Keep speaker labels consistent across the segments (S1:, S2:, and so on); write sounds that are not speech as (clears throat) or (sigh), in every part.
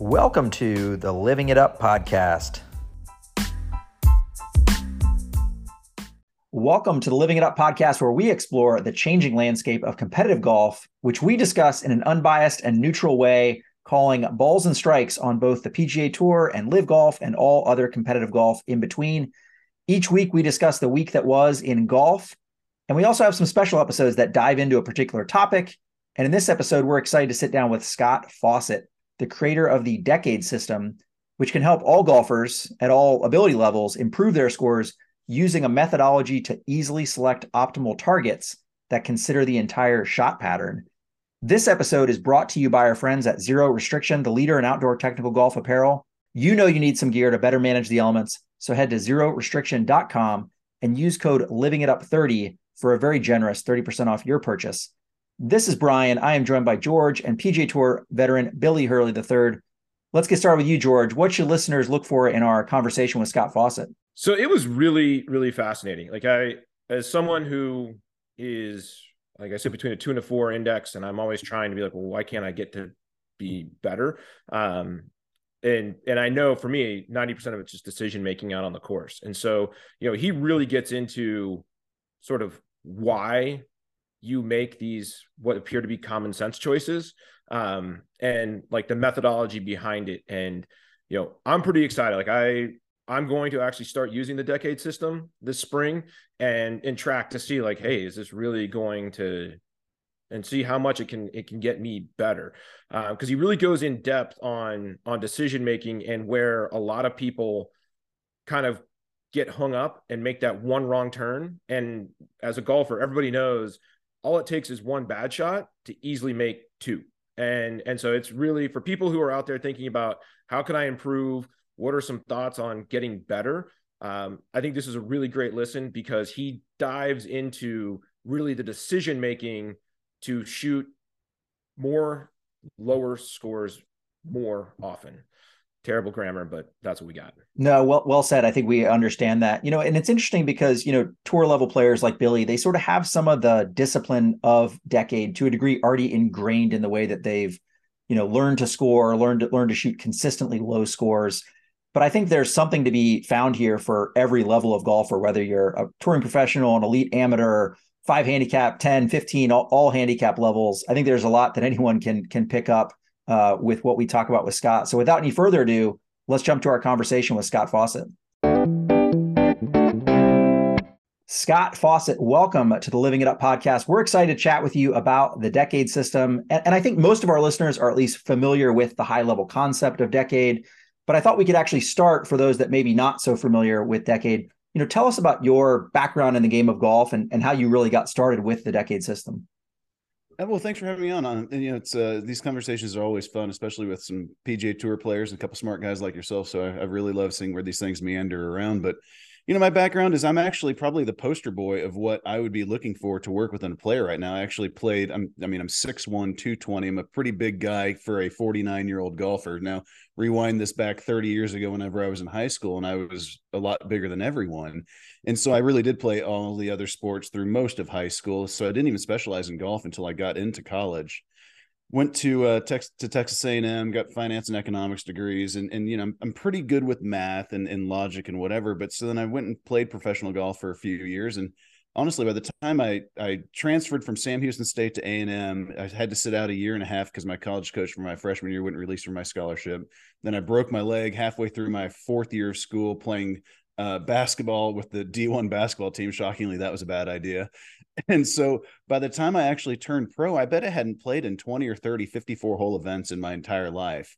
S1: Welcome to the Living It Up podcast. Welcome to the Living It Up podcast, where we explore the changing landscape of competitive golf, which we discuss in an unbiased and neutral way, calling balls and strikes on both the PGA Tour and Live Golf and all other competitive golf in between. Each week, we discuss the week that was in golf, and we also have some special episodes that dive into a particular topic. And in this episode, we're excited to sit down with Scott Fawcett, the creator of the Decade System, which can help all golfers at all ability levels improve their scores using a methodology to easily select optimal targets that consider the entire shot pattern. This episode is brought to you by our friends at Zero Restriction, the leader in outdoor technical golf apparel. You know you need some gear to better manage the elements, so head to zerorestriction.com and use code LivingItUp30 for a very generous 30% off your purchase. This is Brian. I am joined by George and PGA Tour veteran Billy Hurley III. Let's get started with you, George. What should listeners look for in our conversation with Scott Fawcett?
S2: So it was really, really fascinating. Like I, as someone who is, like I said, between a two and a four index, and I'm always trying to be like, well, why can't I get to be better? Um, and and I know for me, 90% of it's just decision making out on the course. And so, you know, he really gets into sort of why you make these what appear to be common sense choices um, and like the methodology behind it. And you know, I'm pretty excited. Like I I'm going to actually start using the decade system this spring and and track to see like, hey, is this really going to and see how much it can it can get me better because uh, he really goes in depth on on decision making and where a lot of people kind of get hung up and make that one wrong turn and as a golfer everybody knows all it takes is one bad shot to easily make two and and so it's really for people who are out there thinking about how can i improve what are some thoughts on getting better? Um, I think this is a really great listen because he dives into really the decision making to shoot more lower scores more often. Terrible grammar, but that's what we got.
S1: No, well, well said. I think we understand that. You know, and it's interesting because you know tour level players like Billy, they sort of have some of the discipline of decade to a degree already ingrained in the way that they've, you know, learned to score, learned to learn to shoot consistently low scores. But I think there's something to be found here for every level of golfer, whether you're a touring professional, an elite amateur, five handicap, 10, 15, all, all handicap levels. I think there's a lot that anyone can can pick up uh, with what we talk about with Scott. So without any further ado, let's jump to our conversation with Scott Fawcett. Scott Fawcett, welcome to the Living It Up podcast. We're excited to chat with you about the decade system. And, and I think most of our listeners are at least familiar with the high level concept of decade. But I thought we could actually start for those that maybe not so familiar with Decade. You know, tell us about your background in the game of golf and, and how you really got started with the Decade system.
S3: Well, thanks for having me on. And, you know, it's uh, these conversations are always fun, especially with some PGA Tour players and a couple smart guys like yourself. So I, I really love seeing where these things meander around. But you know, my background is I'm actually probably the poster boy of what I would be looking for to work with a player right now. I actually played, I'm, I mean, I'm 6'1, 220. I'm a pretty big guy for a 49 year old golfer. Now, rewind this back 30 years ago whenever I was in high school and I was a lot bigger than everyone. And so I really did play all the other sports through most of high school. So I didn't even specialize in golf until I got into college went to uh Texas to Texas A&M, got finance and economics degrees, and and you know I'm, I'm pretty good with math and, and logic and whatever. But so then I went and played professional golf for a few years, and honestly, by the time I I transferred from Sam Houston State to A&M, I had to sit out a year and a half because my college coach for my freshman year wouldn't release from my scholarship. Then I broke my leg halfway through my fourth year of school playing uh, basketball with the D1 basketball team. Shockingly, that was a bad idea. (laughs) And so by the time I actually turned pro, I bet I hadn't played in 20 or 30 54 hole events in my entire life.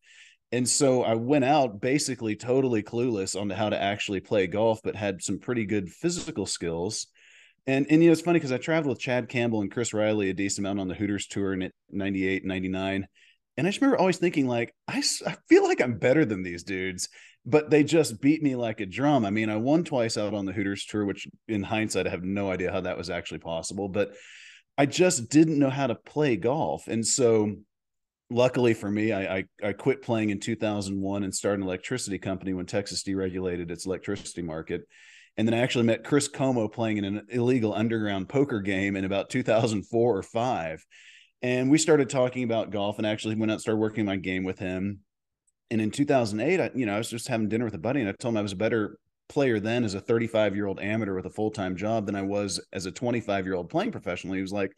S3: And so I went out basically totally clueless on how to actually play golf, but had some pretty good physical skills. And, and you know, it's funny because I traveled with Chad Campbell and Chris Riley a decent amount on the Hooters tour in 98, 99. And I just remember always thinking, like, I, I feel like I'm better than these dudes but they just beat me like a drum. I mean, I won twice out on the Hooters tour, which in hindsight, I have no idea how that was actually possible, but I just didn't know how to play golf. And so luckily for me, I, I, I quit playing in 2001 and started an electricity company when Texas deregulated its electricity market. And then I actually met Chris Como playing in an illegal underground poker game in about 2004 or five. And we started talking about golf and actually went out and started working my game with him And in 2008, I, you know, I was just having dinner with a buddy and I told him I was a better player then as a 35 year old amateur with a full time job than I was as a 25 year old playing professionally. He was like,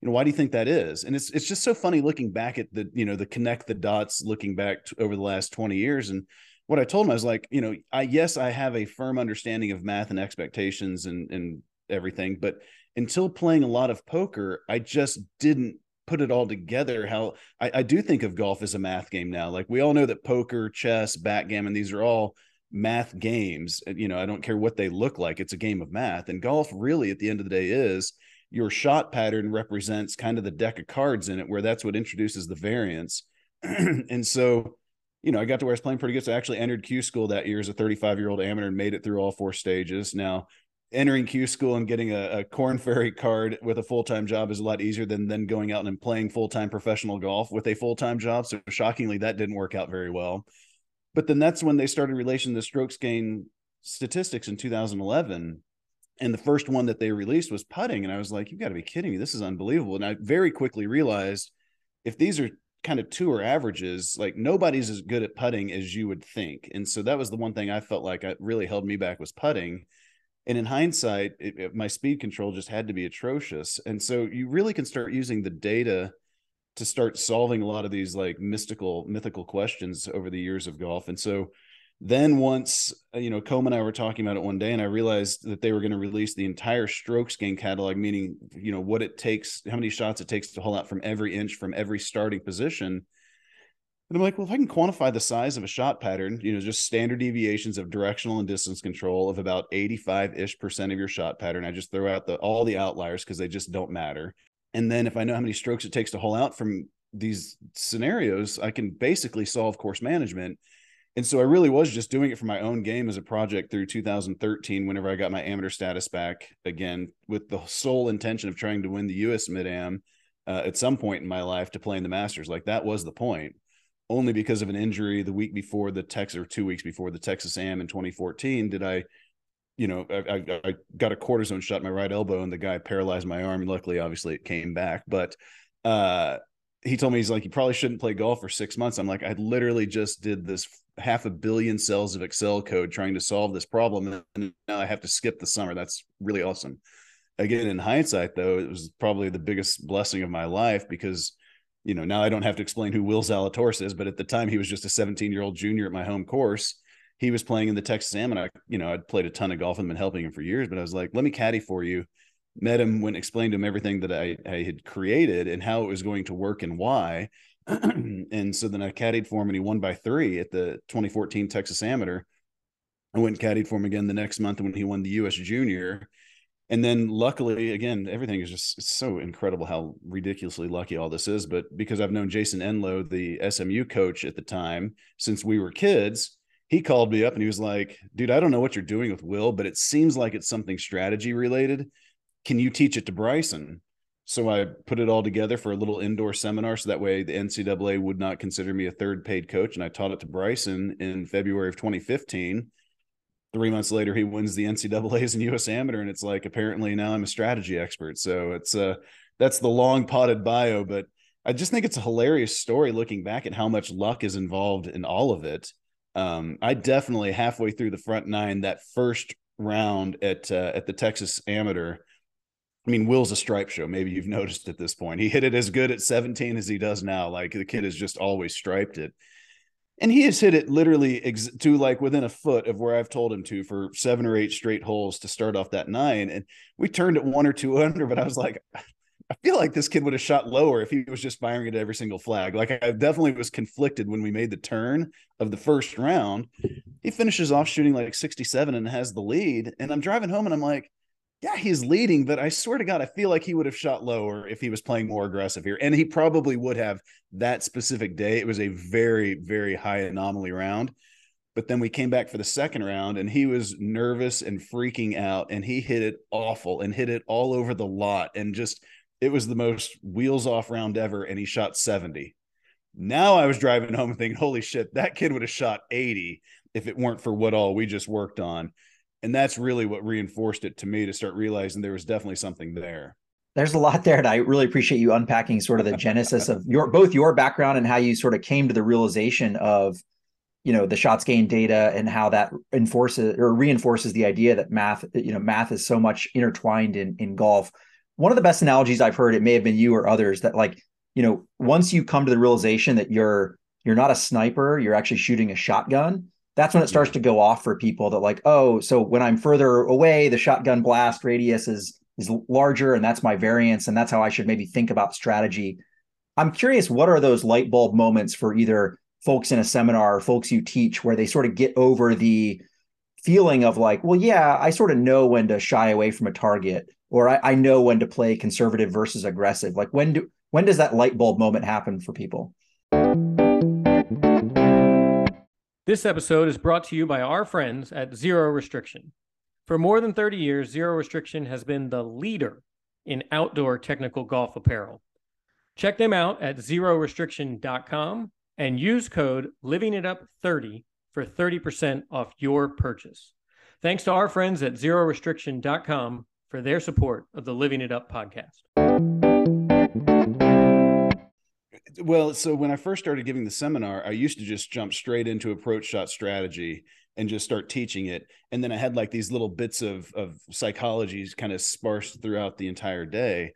S3: you know, why do you think that is? And it's it's just so funny looking back at the, you know, the connect the dots looking back over the last 20 years. And what I told him, I was like, you know, I yes, I have a firm understanding of math and expectations and and everything, but until playing a lot of poker, I just didn't put it all together how I, I, do think of golf as a math game now. Like we all know that poker chess backgammon these are all math games you know i don't care what they look like it's a game of math. And golf really at the end of the day is your shot pattern represents kind of the deck of cards in it where that's what introduces the variance. (clears throat) And so you know i got to where i was playing pretty good so i actually entered q school that year as a 35 year old amateur and made it through all four stages. Now entering Q school and getting a, a Korn Ferry card with a full time job is a lot easier than then going out and playing full time professional golf with a full time job. So shockingly, that didn't work out very well. But then that's when they started releasing the strokes gain statistics in 2011. And the first one that they released was putting. And I was like, you've got to be kidding me. This is unbelievable. And I very quickly realized if these are kind of tour averages, like nobody's as good at putting as you would think. And so that was the one thing I felt like I really held me back was putting and in hindsight it, it, my speed control just had to be atrocious. And so you really can start using the data to start solving a lot of these like mystical mythical questions over the years of golf. And so then once uh, you know Coleman and I were talking about it one day and I realized that they were going to release the entire strokes gain catalog meaning you know what it takes how many shots it takes to hold out from every inch from every starting position and I'm like, well, if I can quantify the size of a shot pattern, you know, just standard deviations of directional and distance control of about 85 ish percent of your shot pattern, I just throw out the all the outliers because they just don't matter. And then if I know how many strokes it takes to hole out from these scenarios, I can basically solve course management. And so I really was just doing it for my own game as a project through 2013, whenever I got my amateur status back again, with the sole intention of trying to win the US Mid Am uh, at some point in my life to play in the Masters. Like that was the point only because of an injury the week before the Texas or two weeks before the Texas Am in 2014 did I, you know, I, I, I got a cortisone shot in my right elbow and the guy paralyzed my arm. Luckily, obviously, it came back, but uh, he told me he's like, you probably shouldn't play golf for six months. I'm like, I literally just did this half a billion cells of Excel code trying to solve this problem, and now I have to skip the summer. That's really awesome. Again, in hindsight, though, it was probably the biggest blessing of my life because you know, now I don't have to explain who Will Zalatoris is, but at the time he was just a 17 year old junior at my home course. He was playing in the Texas Am, and I, you know, I'd played a ton of golf and been helping him for years. But I was like, let me caddy for you. Met him, went explained to him everything that I, I had created and how it was going to work and why. (clears throat) and so then I caddied for him, and he won by three at the 2014 Texas Amateur. I went and caddied for him again the next month when he won the U.S. Junior and then luckily again everything is just so incredible how ridiculously lucky all this is but because i've known jason Enloe the smu coach at the time since we were kids he called me up and he was like dude i don't know what you're doing with will but it seems like it's something strategy related. Can you teach it to bryson? So i put it all together for a little indoor seminar so that way the ncaa would not consider me a third paid coach and i taught it to bryson in february of 2015 three months later he wins the NCAA's and US Amateur, and it's like apparently now I'm a strategy expert. So it's uh that's the long potted bio, but I just think it's a hilarious story looking back at how much luck is involved in all of it. Um, I definitely halfway through the front nine that first round at uh, at the Texas Amateur. I mean, Will's a stripe show. Maybe you've (laughs) noticed at this point. He hit it as good at 17 as he does now. Like the kid has just always striped it and he has hit it literally ex- to like within a foot of where I've told him to for seven or eight straight holes to start off that nine. And we turned it one or two under, but I was like, I feel like this kid would have shot lower if he was just firing at every single flag. Like I definitely was conflicted when we made the turn of the first round. He finishes off shooting like 67 and has the lead. And I'm driving home and I'm like, yeah, he's leading, but I swear to God, I feel like he would have shot lower if he was playing more aggressive here. And he probably would have that specific day. It was a very, very high anomaly round. But then we came back for the second round and he was nervous and freaking out and he hit it awful and hit it all over the lot. And just, it was the most wheels off round ever. And he shot 70. Now I was driving home and thinking, holy shit, that kid would have shot 80 if it weren't for what all we just worked on and that's really what reinforced it to me to start realizing there was definitely something there.
S1: There's a lot there and i really appreciate you unpacking sort of the genesis of your both your background and how you sort of came to the realization of you know the shots gained data and how that enforces or reinforces the idea that math you know math is so much intertwined in in golf. One of the best analogies i've heard it may have been you or others that like you know once you come to the realization that you're you're not a sniper you're actually shooting a shotgun that's when it starts to go off for people that like oh so when i'm further away the shotgun blast radius is is larger and that's my variance and that's how i should maybe think about strategy. I'm curious what are those light bulb moments for either folks in a seminar or folks you teach where they sort of get over the feeling of like well yeah i sort of know when to shy away from a target or I, I know when to play conservative versus aggressive. Like when do when does that light bulb moment happen for people
S4: This episode is brought to you by our friends at Zero Restriction. For more than 30 years, Zero Restriction has been the leader in outdoor technical golf apparel. Check them out at zerorestriction.com and use code livingitup30 for 30% off your purchase. Thanks to our friends at zerorestriction.com for their support of the Living It Up podcast.
S3: Well so when i first started giving the seminar i used to just jump straight into approach shot strategy and just start teaching it. And then i had like these little bits of of psychologies kind of sparse throughout the entire day.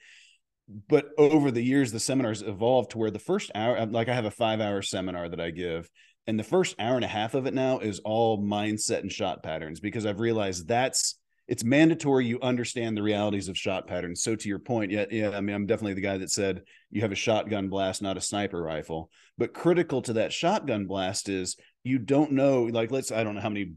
S3: But over the years the seminars evolved to where the first hour like i have a five hour seminar that i give and the first hour and a half of it now is all mindset and shot patterns because i've realized that's it's mandatory you understand the realities of shot patterns. So to your point, yeah, yeah, I mean, I'm definitely the guy that said you have a shotgun blast, not a sniper rifle. But critical to that shotgun blast is you don't know, like let's I don't know how many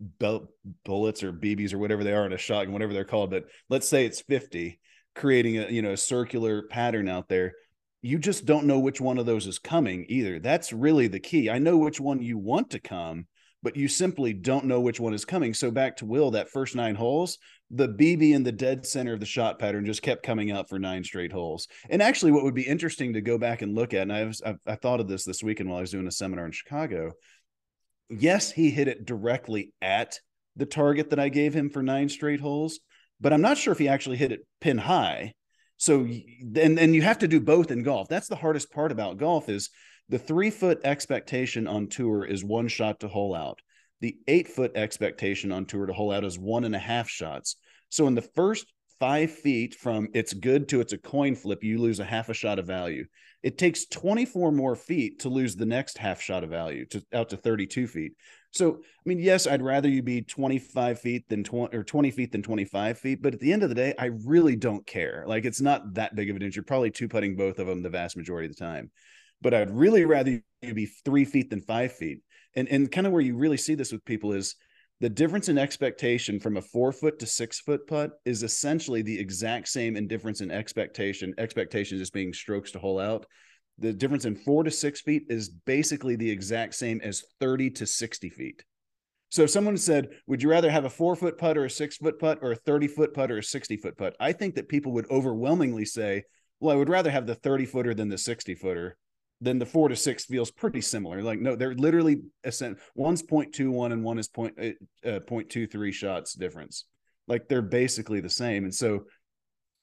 S3: belt bullets or BBs or whatever they are in a shotgun, whatever they're called, but let's say it's 50, creating a you know a circular pattern out there. You just don't know which one of those is coming either. That's really the key. I know which one you want to come but you simply don't know which one is coming. So back to Will, that first nine holes, the BB in the dead center of the shot pattern just kept coming out for nine straight holes. And actually, what would be interesting to go back and look at, and I was I, I thought of this this weekend while I was doing a seminar in Chicago. Yes, he hit it directly at the target that I gave him for nine straight holes, but I'm not sure if he actually hit it pin high. So and and you have to do both in golf. That's the hardest part about golf is the three foot expectation on tour is one shot to hole out. The eight foot expectation on tour to hole out is one and a half shots. So in the first five feet from it's good to it's a coin flip, you lose a half a shot of value. It takes 24 more feet to lose the next half shot of value to out to 32 feet. So, I mean, yes, I'd rather you be 25 feet than 20 or 20 feet than 25 feet, but at the end of the day, I really don't care. Like, it's not that big of an inch. You're probably two putting both of them the vast majority of the time but I'd really rather you be three feet than five feet. And and kind of where you really see this with people is the difference in expectation from a four foot to six foot putt is essentially the exact same in difference in expectation. Expectation just being strokes to hole out. The difference in four to six feet is basically the exact same as 30 to 60 feet. So if someone said, would you rather have a four foot putt or a six foot putt or a 30 foot putt or a 60 foot putt? I think that people would overwhelmingly say, well, I would rather have the 30 footer than the 60 footer then the four to six feels pretty similar. Like no, they're literally one's 0.21 and one is point uh, uh 0.23 shots difference. Like they're basically the same. And so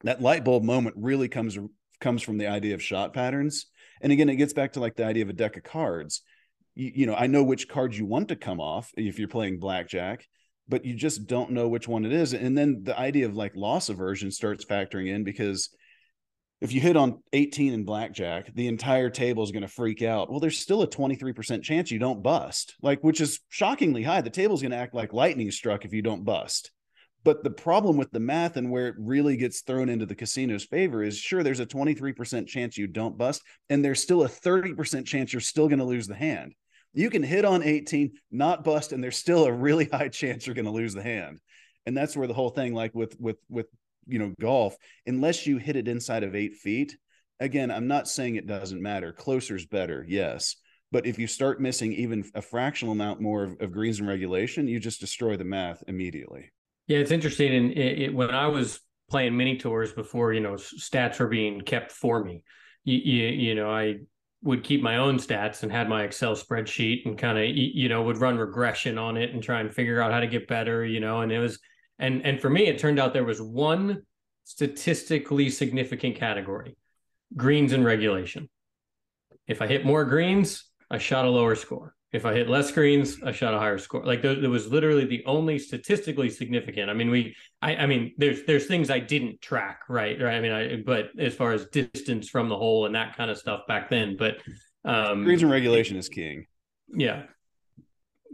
S3: that light bulb moment really comes comes from the idea of shot patterns. And again, it gets back to like the idea of a deck of cards. You, you know, I know which cards you want to come off if you're playing blackjack, but you just don't know which one it is. And then the idea of like loss aversion starts factoring in because if you hit on 18 in blackjack, the entire table is going to freak out. Well, there's still a 23% chance you don't bust, like which is shockingly high. The table's going to act like lightning struck if you don't bust. But the problem with the math and where it really gets thrown into the casino's favor is sure, there's a 23% chance you don't bust, and there's still a 30% chance you're still going to lose the hand. You can hit on 18, not bust, and there's still a really (laughs) high chance you're going to lose the hand. And that's where the whole thing, like with with with you know golf unless you hit it inside of eight feet again i'm not saying it doesn't matter. Closer's better yes. But if you start missing even a fractional amount more of, of greens and regulation you just destroy the math immediately.
S4: Yeah it's interesting and it, it, when i was playing mini tours before you know stats were being kept for me you, you, you know i would keep my own stats and had my excel spreadsheet and kind of you know would run regression on it and try and figure out how to get better you know and it was and and for me, it turned out there was one statistically significant category: greens and regulation. If I hit more greens, I shot a lower score. If I hit less greens, I shot a higher score. Like there, there was literally the only statistically significant. I mean, we, I, I mean, there's there's things I didn't track, right? Right. I mean, I but as far as distance from the hole and that kind of stuff back then, but um,
S3: greens and regulation is king.
S4: Yeah,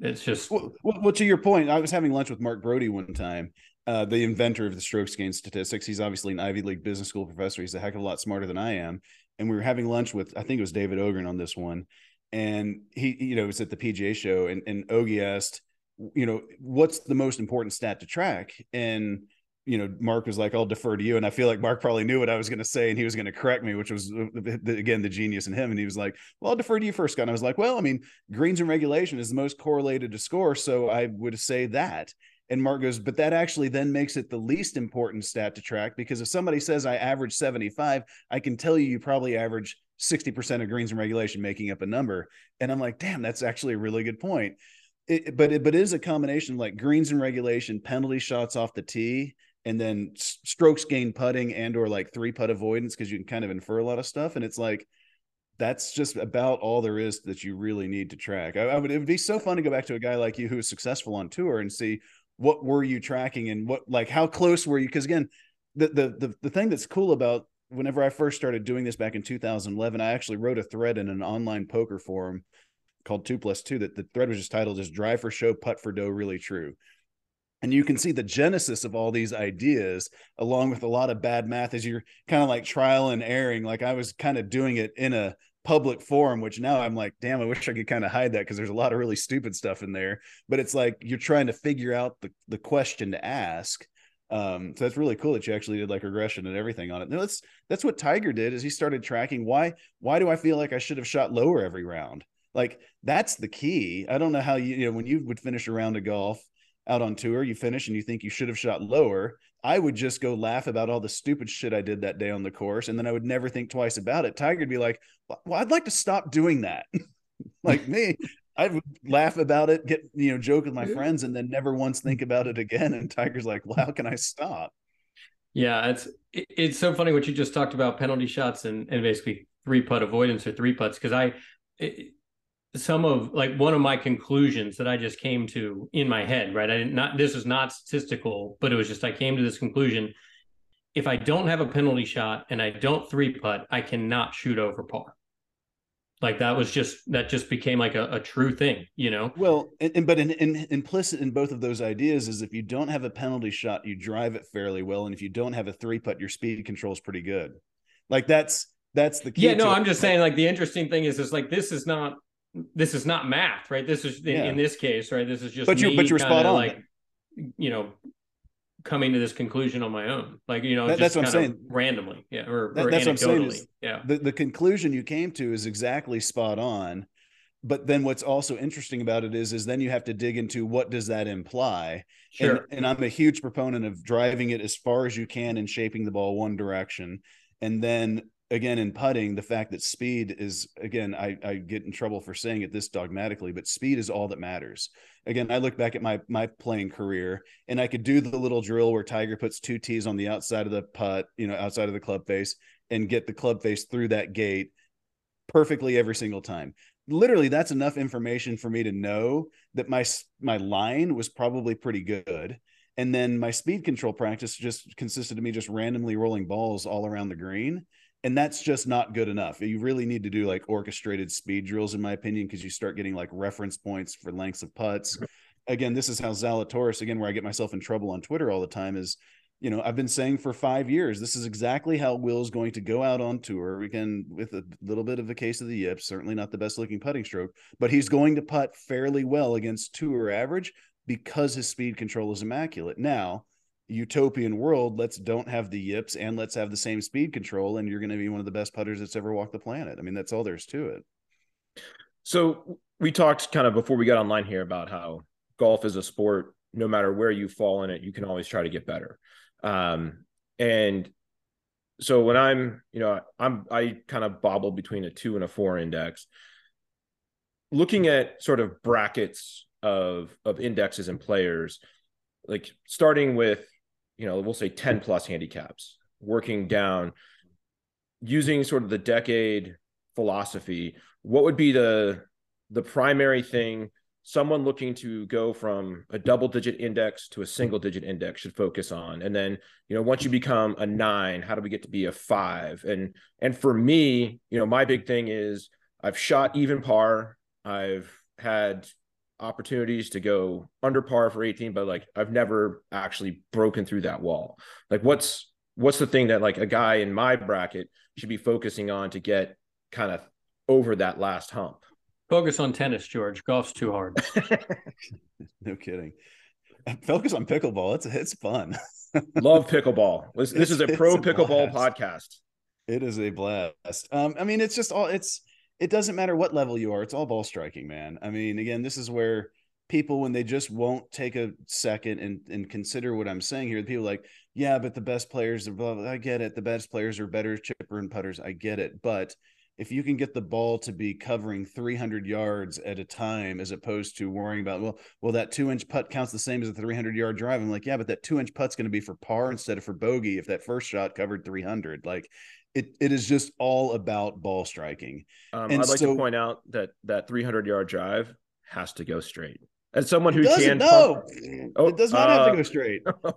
S4: it's just
S3: well, well, to your point. I was having lunch with Mark Broadie one time, uh, the inventor of the strokes gain statistics. He's obviously an Ivy League business school professor. He's a heck of a lot smarter than I am. And we were having lunch with, I think it was David Ogrin on this one and he you know was at the PGA show and and Ogie asked you know what's the most important stat to track and you know Mark was like I'll defer to you and I feel like Mark probably knew what I was going to say and he was going to correct me which was uh, again the genius in him and he was like well I'll defer to you first Scott and I was like well I mean greens and regulation is the most correlated to score so I would say that and Mark goes, but that actually then makes it the least important stat to track because if somebody says I average 75, I can tell you you probably average 60% of greens and regulation making up a number. And I'm like, damn, that's actually a really good point. It, but it, but it is a combination like greens and regulation, penalty shots off the tee, and then strokes gain putting and or like three putt avoidance because you can kind of infer a lot of stuff. And it's like that's just about all there is that you really need to track. I, I would it would be so fun to go back to a guy like you who is successful on tour and see what were you tracking and what like how close were you? Because again, the, the the the thing that's cool about whenever I first started doing this back in 2011, I actually wrote a thread in an online poker forum called Two Plus Two. That the thread was just titled "Is Drive for Show, Putt for Dough Really True?" And you can see the genesis of all these ideas, along with a lot of bad math, as you're kind of like trial and erring. Like I was kind of doing it in a public forum, which now I'm like, damn, I wish I could kind of hide that because there's a lot of really stupid stuff in there. But it's like you're trying to figure out the the question to ask um, so that's really cool that you actually did like regression and everything on it. No, that's that's what Tiger did is he started tracking why why do I feel like I should have shot lower every round? Like that's the key. I don't know how you you know when you would finish a round of golf out on tour, you finish and you think you should have shot lower. I would just go laugh about all the stupid shit I did that day on the course, and then I would never think twice about it. Tiger'd be like, "Well, I'd like to stop doing that." (laughs) like me, I would laugh about it, get you know, joke with my friends, and then never once think about it again. And Tiger's like, "Well, how can I stop?"
S4: Yeah, it's it's so funny what you just talked about penalty shots and and basically three putt avoidance or three putts because I it, some of like one of my conclusions that I just came to in my head, right? I didn't not this is not statistical, but it was just I came to this conclusion. If I don't have a penalty shot and I don't three putt, I cannot shoot over par like that was just that just became like a, a true thing you know
S3: well and, and but in, in, implicit in both of those ideas is if you don't have a penalty shot you drive it fairly well and if you don't have a three putt your speed control is pretty good like that's that's the key
S4: yeah no i'm just saying like the interesting thing is is like this is not this is not math right? This is in, yeah. in this case right this is just
S3: but you but you're spot on.
S4: like you know coming to this conclusion on my own. Like you know that, that's what i'm saying. randomly yeah or, that, or that's what i'm saying is yeah.
S3: the, the conclusion you came to is exactly spot on. But then what's also interesting about it is is then you have to dig into what does that imply?
S4: Sure.
S3: and, and i'm a huge proponent of driving it as far as you can and shaping the ball one direction. And then again in putting the fact that speed is again I, I get in trouble for saying it this dogmatically but speed is all that matters. Again i look back at my my playing career and i could do the little drill where tiger puts two tees on the outside of the putt you know outside of the club face and get the club face through that gate perfectly every single time. Literally that's enough information for me to know that my my line was probably pretty good and then my speed control practice just consisted of me just randomly rolling balls all around the green and that's just not good enough. You really need to do like orchestrated speed drills, in my opinion, because you start getting like reference points for lengths of putts. Mm-hmm. Again, this is how Zalatoris, again, where I get myself in trouble on Twitter all the time, is you know, I've been saying for five years, this is exactly how Will's going to go out on tour. Again, with a little bit of a case of the yips, certainly not the best looking putting stroke, but he's going to putt fairly well against tour average because his speed control is immaculate. Now, utopian world, let's don't have the yips and let's have the same speed control, and you're going to be one of the best putters that's ever walked the planet. I mean, that's all there's to it.
S2: So we talked kind of before we got online here about how golf is a sport. No matter where you fall in it, you can always try to get better. Um, and so when I'm, you know, I'm I kind of bobble between a two and a four index. Looking at sort of brackets of of indexes and players, like starting with you know, we'll say 10 plus handicaps, working down using sort of the decade philosophy, what would be the the primary thing someone looking to go from a double digit index to a single digit index should focus on? And then you know once you become a 9 how do we get to be a 5 and and for me you know my big thing is I've shot even par. I've had opportunities to go under par for 18 but like I've never actually broken through that wall like what's what's the thing that like a guy in my bracket should be focusing on to get kind of over that last hump
S4: Focus on tennis, George. Golf's too hard. (laughs)
S3: no kidding. Focus on pickleball. It's it's fun.
S2: Love (laughs) pickleball. This, this is a pro pickleball podcast.
S3: It is a blast. Um, I mean, it's just all it's it doesn't matter what level you are, it's all ball striking, man. I mean, again, this is where people when they just won't take a second and and consider what I'm saying here, people like, yeah, but the best players are blah, blah, I get it. The best players are better chipper and putters. I get it. But if you can get the ball to be covering 300 yards at a time as opposed to worrying about well well that two inch putt counts the same as a 300 yard drive i'm like yeah but that two inch putt's going to be for par instead of for bogey if that first shot covered 300 like it, it is just all about ball striking
S2: um, i'd like so, to point out that that 300 yard drive has to go straight as someone who can
S3: no oh, it does not uh, have to uh, go straight (laughs)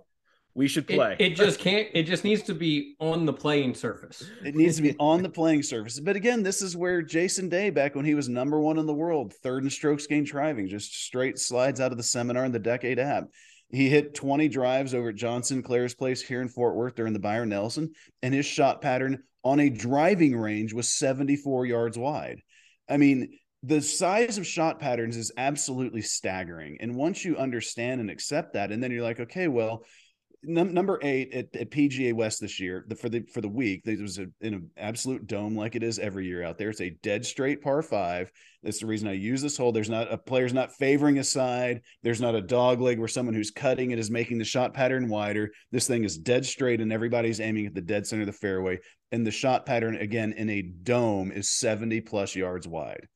S2: we should play.
S4: It, it, just can't. It just needs to be on the playing surface.
S3: It needs to be (laughs) on the playing surface. But again, this is where Jason Day, back when he was number one in the world, third in strokes gained driving, just straight slides out of the seminar in the Decade app. He hit 20 drives over at John Sinclair's place here in Fort Worth during the Byron Nelson, and his shot pattern on a driving range was 74 yards wide. I mean, the size of shot patterns is absolutely staggering. And once you understand and accept that, and then you're like, okay, well, num- number eight at, at, PGA West this year the, for the for the week. There was a, in an absolute dome like it is every year out there. It's a dead straight par five. That's the reason I use this hole. There's not a player's not favoring a side. There's not a dog leg where someone who's cutting it is making the shot pattern wider. This thing is dead straight and everybody's aiming at the dead center of the fairway. And the shot pattern again in a dome is 70 plus yards wide.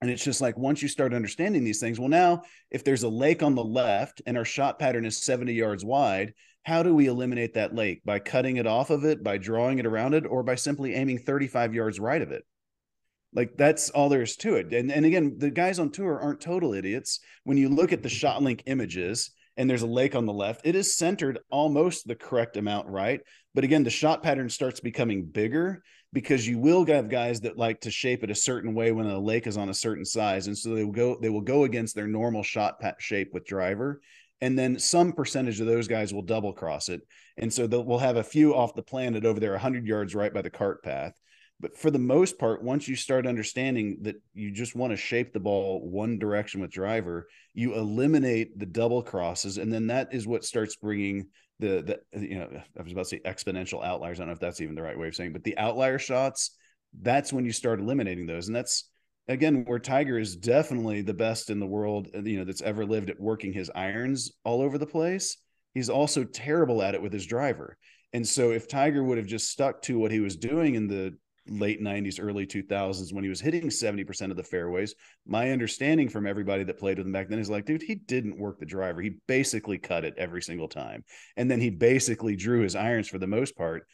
S3: And it's just like once you start understanding these things, well, now if there's a lake on the left and our shot pattern is 70 yards wide, how do we eliminate that lake? By cutting it off of it, by drawing it around it, or by simply aiming 35 yards right of it? Like that's all there is to it. And and again, the guys on tour aren't total idiots. When you look at the ShotLink images and there's a lake on the left, it is centered almost the correct amount right. But again, the shot pattern starts becoming bigger because you will have guys that like to shape it a certain way when a lake is on a certain size. And so they will go they will go against their normal shot shape with driver. And then some percentage of those guys will double cross it. And so we'll have a few off the planet over there 100 yards right by the cart path. But for the most part once you start understanding that you just want to shape the ball one direction with driver you eliminate the double crosses. And then that is what starts bringing the the you know I was about to say exponential outliers. I don't know if that's even the right way of saying, but the outlier shots. That's when you start eliminating those, and that's again where Tiger is definitely the best in the world. Uh, you know that's ever lived at working his irons all over the place. He's also terrible at it with his driver. And so if Tiger would have just stuck to what he was doing in the late 90s, early 2000s when he was hitting 70% of the fairways. My understanding from everybody that played with him back then is like, dude, he didn't work the driver. He basically cut it every single time. And then he basically drew his irons for the most part.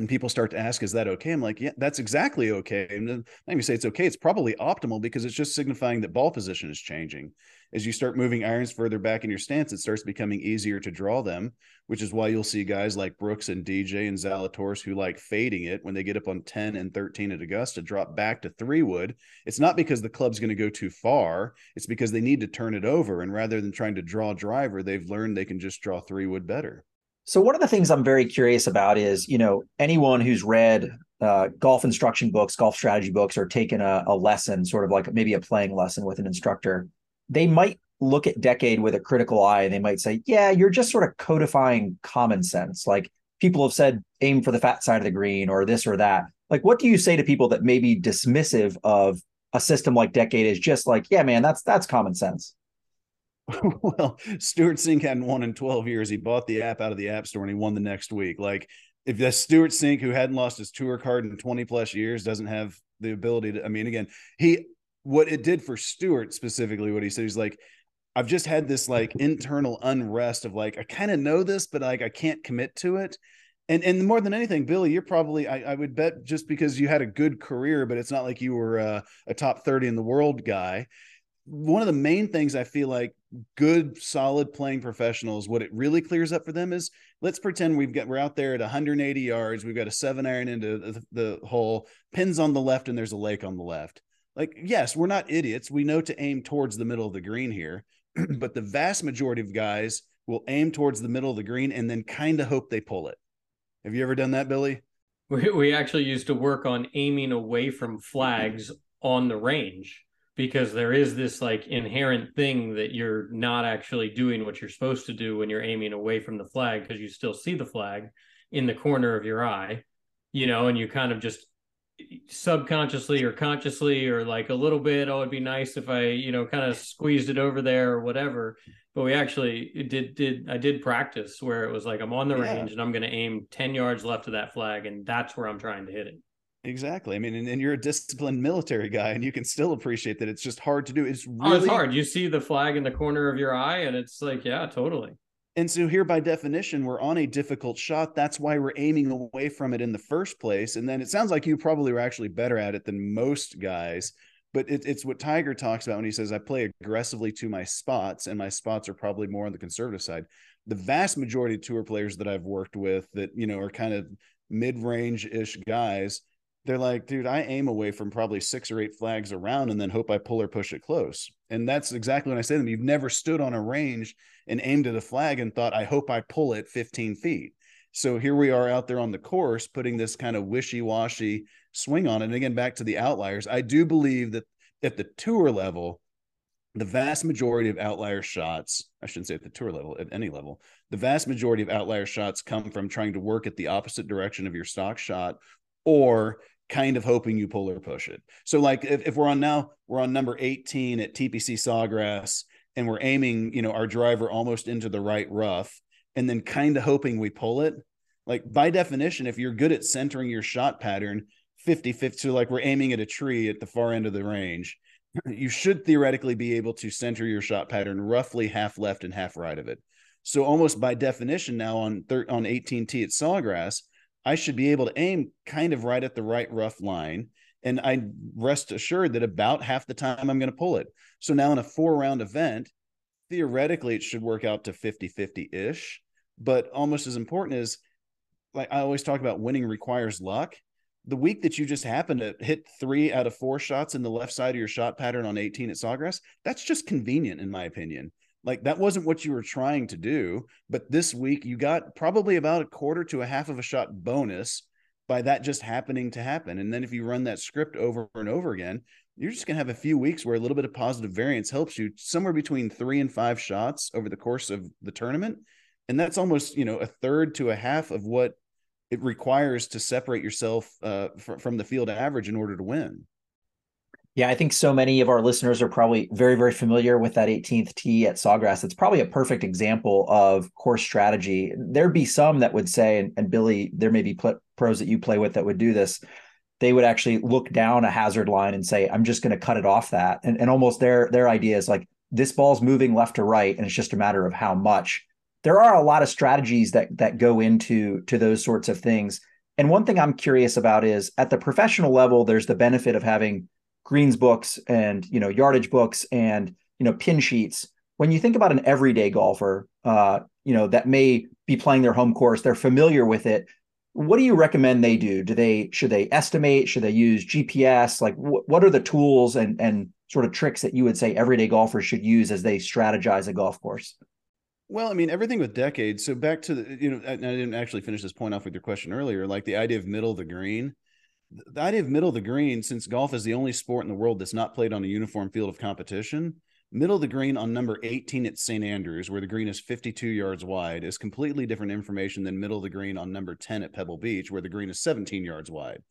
S3: And people start to ask, is that okay? I'm like, yeah, that's exactly okay. And then me say it's okay. It's probably optimal because it's just signifying that ball position is changing as you start moving irons further back in your stance, it starts becoming easier to draw them, which is why you'll see guys like Brooks and DJ and Zalatoris who like fading it when they get up on 10 and 13 at Augusta, drop back to three wood. It's not because the club's going to go too far, it's because they need to turn it over. And rather than trying to draw driver, they've learned they can just draw three wood better.
S1: So one of the things I'm very curious about is, you know, anyone who's read uh, golf instruction books, golf strategy books, or taken a, a lesson, sort of like maybe a playing lesson with an instructor, they might look at decade with a critical eye and they might say yeah you're just sort of codifying common sense. Like people have said aim for the fat side of the green or this or that. Like what do you say to people that may be dismissive of a system like decade is just like yeah man that's that's common sense (laughs)
S3: well stewart Cink hadn't won in 12 years he bought the app out of the app store and he won the next week like if that stewart Cink, who hadn't lost his tour card in 20 plus years doesn't have the ability to i mean again he what it did for Stewart specifically, what he said, he's like, I've just had this like internal unrest of like, I kind of know this, but like I can't commit to it. And and more than anything, Billy, you're probably I, I would bet just because you had a good career, but it's not like you were uh, a top 30 in the world guy. One of the main things I feel like good, solid playing professionals, what it really clears up for them is let's pretend we've got we're out there at 180 yards, we've got a seven iron into the, the hole, pins on the left, and there's a lake on the left. Like, yes, we're not idiots. We know to aim towards the middle of the green here, (clears throat) but the vast majority of guys will aim towards the middle of the green and then kind of hope they pull it. Have you ever done that, Billy?
S4: We, we actually used to work on aiming away from flags (clears throat) on the range because there is this like inherent thing that you're not actually doing what you're supposed to do when you're aiming away from the flag because you still see the flag in the corner of your eye, you know, and you kind of just subconsciously or consciously or like a little bit oh it'd be nice if i you know kind of squeezed it over there or whatever but we actually did did i did practice where it was like i'm on the yeah. range and i'm going to aim 10 yards left of that flag and that's where i'm trying to hit it
S3: exactly i mean and, and you're a disciplined military guy and you can still appreciate that it's just hard to do it's really
S4: oh, it's hard you see the flag in the corner of your eye and it's like yeah totally
S3: and so here by definition, we're on a difficult shot. That's why we're aiming away from it in the first place. And then it sounds like you probably were actually better at it than most guys. But it, it's what Tiger talks about when he says, I play aggressively to my spots, and my spots are probably more on the conservative side. The vast majority of tour players that I've worked with that, you know, are kind of mid-range ish guys, they're like, dude, I aim away from probably six or eight flags around and then hope I pull or push it close. And that's exactly when I say to them, you've never stood on a range and aimed at a flag and thought, I hope I pull it 15 feet. So here we are out there on the course, putting this kind of wishy washy swing on it. And again, back to the outliers, I do believe that at the tour level, the vast majority of outlier shots, I shouldn't say at the tour level, at any level, the vast majority of outlier shots come from trying to work at the opposite direction of your stock shot or kind of hoping you pull or push it. So like if, if we're on now, we're on number 18 at TPC Sawgrass and we're aiming, you know, our driver almost into the right rough and then kind of hoping we pull it. Like by definition, if you're good at centering your shot pattern 50 50, so like we're aiming at a tree at the far end of the range, you should theoretically be able to center your shot pattern roughly half left and half right of it. So almost by definition now on thir- on 18T at Sawgrass, I should be able to aim kind of right at the right rough line. And I rest assured that about half the time I'm going to pull it. So now in a four round event, theoretically it should work out to 50 50 ish. But almost as important is like I always talk about winning requires luck. The week that you just happen to hit three out of four shots in the left side of your shot pattern on 18 at Sawgrass, that's just convenient, in my opinion. Like that wasn't what you were trying to do. But this week you got probably about a quarter to a half of a shot bonus by that just happening to happen. And then if you run that script over and over again, you're just going to have a few weeks where a little bit of positive variance helps you somewhere between three and five shots over the course of the tournament. And that's almost, you know, a third to a half of what it requires to separate yourself uh, fr- from the field average in order to win.
S1: Yeah, I think so many of our listeners are probably very, very familiar with that 18th tee at Sawgrass. It's probably a perfect example of course strategy. There'd be some that would say, and, and Billy, there may be pl- pros that you play with that would do this. They would actually look down a hazard line and say, "I'm just going to cut it off that," and, and almost their their idea is like this ball's moving left to right, and it's just a matter of how much. There are a lot of strategies that that go into to those sorts of things. And one thing I'm curious about is at the professional level, there's the benefit of having greens books and you know yardage books and you know pin sheets. When you think about an everyday golfer uh you know that may be playing their home course they're familiar with it what do you recommend they do? Do they should they estimate? Should they use gps like wh- what are the tools and and sort of tricks that you would say everyday golfers should use as they strategize a golf course?
S3: Well, I mean, everything with decades. So back to the, you know, I, I didn't actually finish this point off with your question earlier, like the idea of middle of the green the idea of middle of the green, since golf is the only sport in the world that's not played on a uniform field of competition, middle of the green on number 18 at St. Andrews, where the green is 52 yards wide, is completely different information than middle of the green on number 10 at Pebble Beach, where the green is 17 yards wide.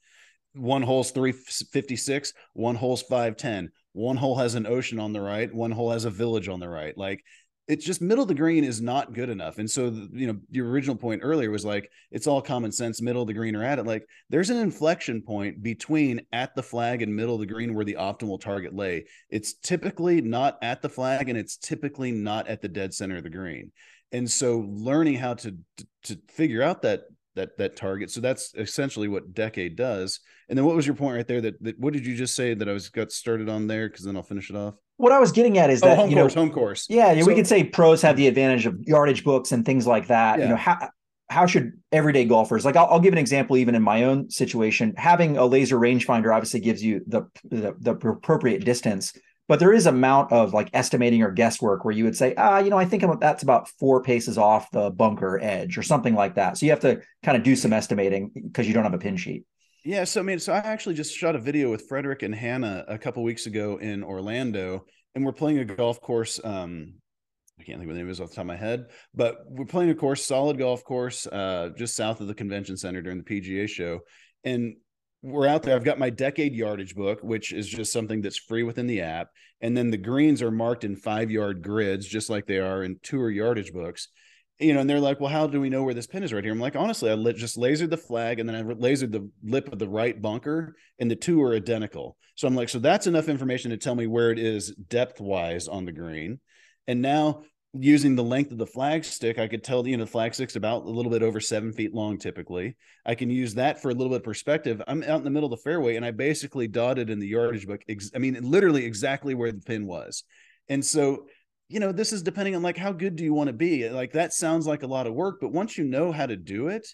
S3: One hole's 356, one hole's 510. One hole has an ocean on the right, one hole has a village on the right. Like it's just middle of the green is not good enough. And so, you know, your original point earlier was like, it's all common sense, middle of the green or at it. Like there's an inflection point between at the flag and middle of the green where the optimal target lay. It's typically not at the flag and it's typically not at the dead center of the green. And so learning how to, to, to figure out that, that that target. So that's essentially what Decade does. And then what was your point right there? That, that what did you just say that I was got started on there? Because then I'll finish it off.
S1: What I was getting at is
S3: Oh,
S1: that
S3: home
S1: you
S3: course,
S1: know,
S3: home course.
S1: yeah,
S3: So-
S1: we could say pros have the advantage of yardage books and things like that. You know, how how should everyday golfers like I'll, I'll give an example even in my own situation having a laser rangefinder obviously gives you the, the the appropriate distance but there is amount of like estimating or guesswork where you would say ah you know i think I'm- that's about four paces off the bunker edge or something like that so you have to kind of do some estimating because you don't have a pin sheet
S3: Yeah, so I mean, so I actually just shot a video with Frederick and Hannah a couple weeks ago in Orlando, and we're playing a golf course. Um, I can't think of the name is off the top of my head, but we're playing a course, solid golf course, uh, just south of the convention center during the PGA show, and we're out there. I've got my decade yardage book, which is just something that's free within the app, and then the greens are marked in five yard grids, just like they are in tour yardage books you know, and they're like, well, how do we know where this pin is right here? I'm like, honestly, I just lasered the flag and then I lasered the lip of the right bunker, and the two are identical. So I'm like, so that's enough information to tell me where it is depth wise on the green. And now using the length of the flagstick, I could tell, you know, the flag stick's about a little bit over seven feet long typically. I can use that for a little bit of perspective. I'm out in the middle of the fairway and I basically dotted in the yardage book, ex- I mean, literally exactly where the pin was. And so you know, this is depending on like how good do you want to be. Like that sounds like a lot of work, but once you know how to do it,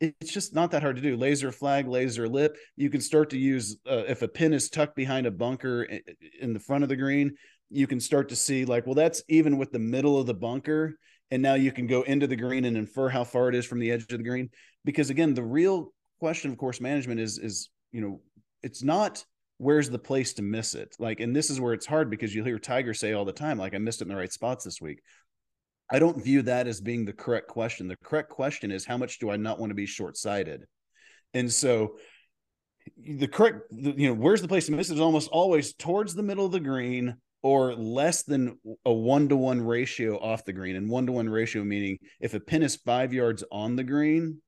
S3: it's just not that hard to do. Laser flag, laser lip. You can start to use uh, if a pin is tucked behind a bunker in the front of the green, you can start to see like, well, that's even with the middle of the bunker. And now you can go into the green and infer how far it is from the edge of the green. Because again, the real question of course management is is you know, it's not where's the place to miss it? Like, and this is where it's hard because you'll hear Tiger say all the time, like, I missed it in the right spots this week. I don't view that as being the correct question. The correct question is, how much do I not want to be short sighted? And so, the correct, you know, where's the place to miss it is almost always towards the middle of the green or less than a one to one ratio off the green. And one to one ratio meaning if a pin is five yards on the green,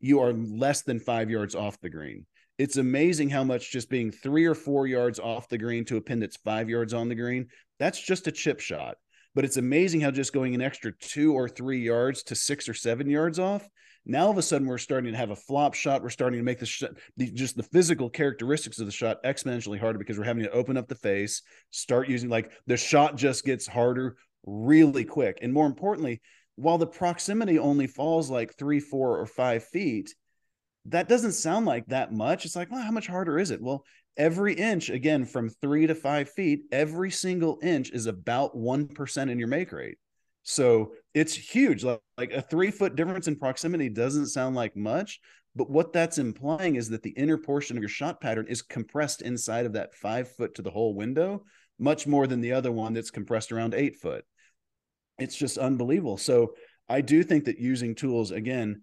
S3: you are less than five yards off the green it's amazing how much just being three or four yards off the green to a pin that's five yards on the green, that's just a chip shot. But it's amazing how just going an extra two or three yards to six or seven yards off, now all of a sudden we're starting to have a flop shot. We're starting to make the, sh- the just the physical characteristics of the shot exponentially harder because we're having to open up the face, start using like the shot just gets harder really quick. And more importantly, while the proximity only falls like three, four, or five feet, that doesn't sound like that much. It's like, well, how much harder is it? Well, every inch, again, from three to five feet, every single inch is about 1% in your make rate. So it's huge. Like, like a three foot difference in proximity doesn't sound like much, but what that's implying is that the inner portion of your shot pattern is compressed inside of that five foot to the whole window, much more than the other one that's compressed around eight foot. It's just unbelievable. So I do think that using tools, again,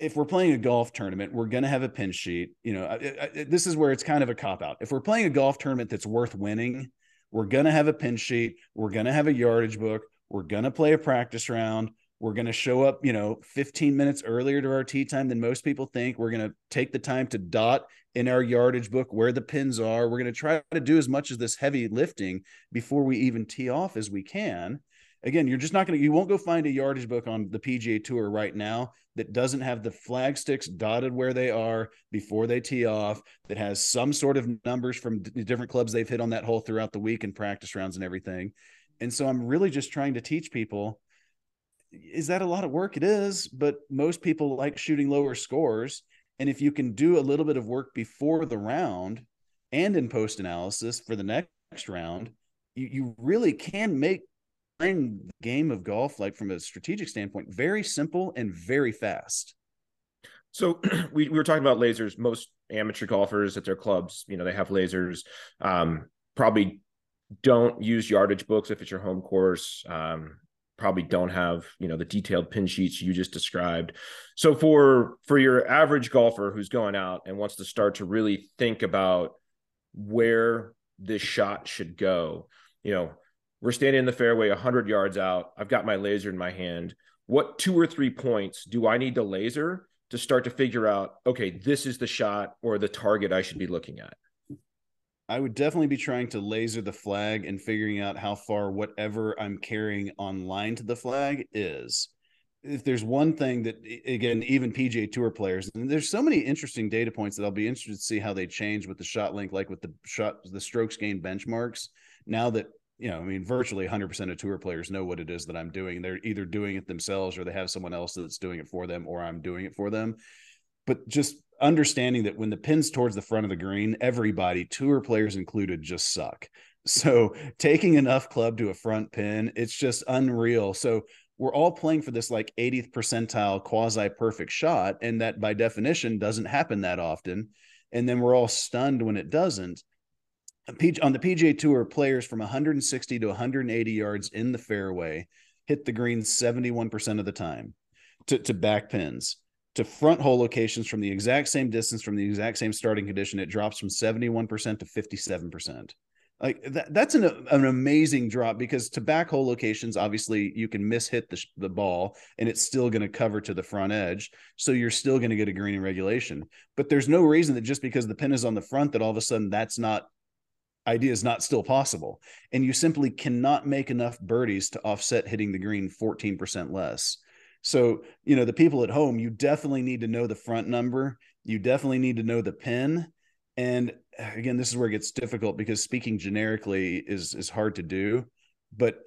S3: if we're playing a golf tournament, we're going to have a pin sheet. You know, I, I, this is where it's kind of a cop out. If we're playing a golf tournament that's worth winning, we're going to have a pin sheet. We're going to have a yardage book. We're going to play a practice round. We're going to show up, you know, 15 minutes earlier to our tee time than most people think. We're going to take the time to dot in our yardage book where the pins are. We're going to try to do as much of this heavy lifting before we even tee off as we can again, you're just not going to, you won't go find a yardage book on the PGA Tour right now that doesn't have the flag sticks dotted where they are before they tee off, that has some sort of numbers from d- different clubs they've hit on that hole throughout the week and practice rounds and everything. And so I'm really just trying to teach people is that a lot of work? It is, but most people like shooting lower scores. And if you can do a little bit of work before the round and in post analysis for the next round, you, you really can make playing the game of golf, like from a strategic standpoint, very simple and very fast.
S2: So (clears throat) we, we were talking about lasers. Most amateur golfers at their clubs, you know, they have lasers. Um, probably don't use yardage books if it's your home course. Um, probably don't have you know the detailed pin sheets you just described. So for for your average golfer who's going out and wants to start to really think about where this shot should go, you know, we're standing in the fairway 100 yards out. I've got my laser in my hand. What two or three points do I need to laser to start to figure out, okay, this is the shot or the target I should be looking at?
S3: I would definitely be trying to laser the flag and figuring out how far whatever I'm carrying on line to the flag is. if there's one thing that again even PGA Tour players and there's so many interesting data points that I'll be interested to see how they change with the ShotLink like with the shot the strokes gain benchmarks now that you know I mean virtually 100% of tour players know what it is that I'm doing they're either doing it themselves or they have someone else that's doing it for them or I'm doing it for them but just understanding that when the pin's towards the front of the green everybody tour players included just suck (laughs) so taking enough club to a front pin it's just unreal so we're all playing for this like 80th percentile quasi perfect shot. And that by definition doesn't happen that often. And then we're all stunned when it doesn't. On the PGA Tour, players from 160 to 180 yards in the fairway hit the green 71% of the time to, to back pins. To front hole locations from the exact same distance from the exact same starting condition, it drops from 71% to 57%. Like that, that's an, an amazing drop because to back hole locations, obviously you can miss hit the, the ball and it's still going to cover to the front edge. So you're still going to get a green in regulation. But there's no reason that just because the pin is on the front that all of a sudden that's not idea is not still possible. And you simply cannot make enough birdies to offset hitting the green 14% less. So, you know, the people at home, you definitely need to know the front number. You definitely need to know the pin. And uh, again, this is where it gets difficult because speaking generically is is hard to do, but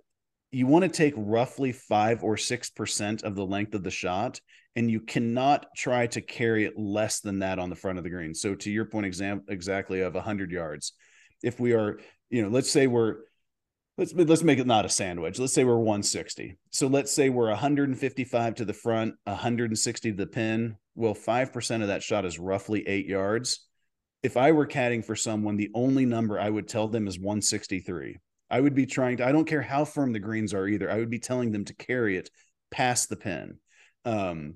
S3: you want to take roughly five or six percent of the length of the shot, and you cannot try to carry it less than that on the front of the green. So to your point, exam exactly of hundred yards, if we are, you know, let's say we're let's let's make it not a sand wedge. Let's say we're 160. So let's say we're 155 to the front, 160 to the pin. Well, five percent of that shot is roughly eight yards if I were caddying for someone, the only number I would tell them is 163. I would be trying to, I don't care how firm the greens are either. I would be telling them to carry it past the pin. Um,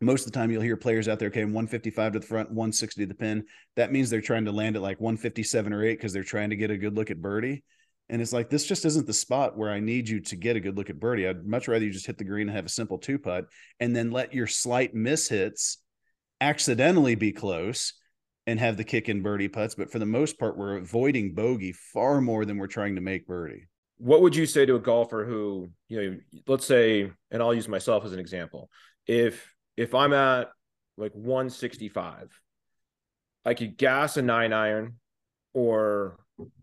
S3: most of the time you'll hear players out there, okay, 155 to the front, 160 to the pin. That means they're trying to land at like 157 or eight because they're trying to get a good look at birdie. And it's like, this just isn't the spot where I need you to get a good look at birdie. I'd much rather you just hit the green and have a simple two putt and then let your slight miss hits accidentally be close and have the kick in birdie putts. But for the most part, we're avoiding bogey far more than we're trying to make birdie.
S2: What would you say to a golfer who, you know, let's say, and I'll use myself as an example. If if I'm at like 165, I could gas a nine iron or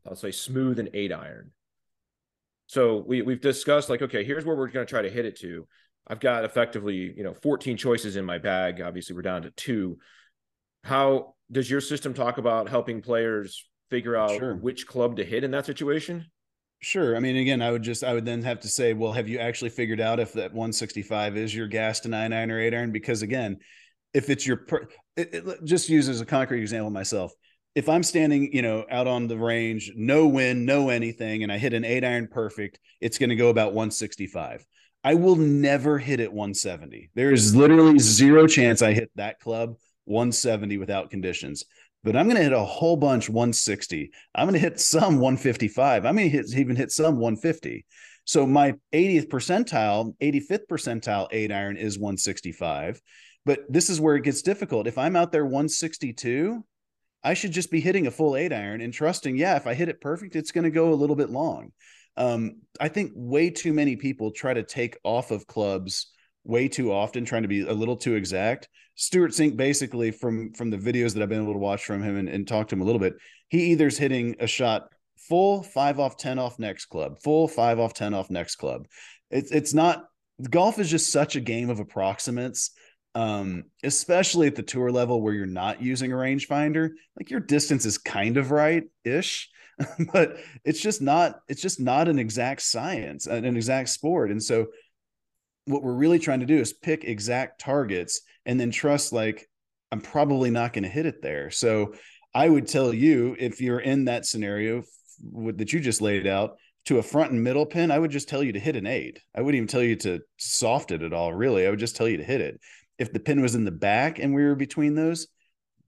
S2: I'll say smooth an eight iron. So we we've discussed like, okay, here's where we're going to try to hit it to. I've got effectively, you know, 14 choices in my bag. Obviously, we're down to two. How does your system talk about helping players figure out sure. which club to hit in that situation?
S3: Sure. I mean, again, I would just, I would then have to say, well, have you actually figured out if that 165 is your gas to nine iron or eight iron? Because again, if it's your, per, it, it, just use as a concrete example myself. If I'm standing, you know, out on the range, no wind, no anything, and I hit an eight iron perfect, it's going to go about 165. I will never hit it 170. There is literally zero chance I hit that club 170 without conditions. But I'm going to hit a whole bunch 160. I'm going to hit some 155. I'm going to even hit some 150. So my 80th percentile, 85th percentile eight iron is 165. But this is where it gets difficult. If I'm out there 162, I should just be hitting a full eight iron and trusting, yeah, if I hit it perfect, it's going to go a little bit long. Um, I think way too many people try to take off of clubs way too often, trying to be a little too exact. Stewart Cink basically from from the videos that I've been able to watch from him and, and talk to him a little bit, he either's hitting a shot full five off 10 off next club, full five off 10 off next club. It's it's not golf is just such a game of approximates. Um, especially at the tour level where you're not using a rangefinder, like your distance is kind of right ish, (laughs) but it's just not, it's just not an exact science, an exact sport. And so what we're really trying to do is pick exact targets and then trust like I'm probably not going to hit it there. So I would tell you if you're in that scenario that you just laid out to a front and middle pin, I would just tell you to hit an eight. I wouldn't even tell you to soft it at all, really. I would just tell you to hit it. If the pin was in the back and we were between those,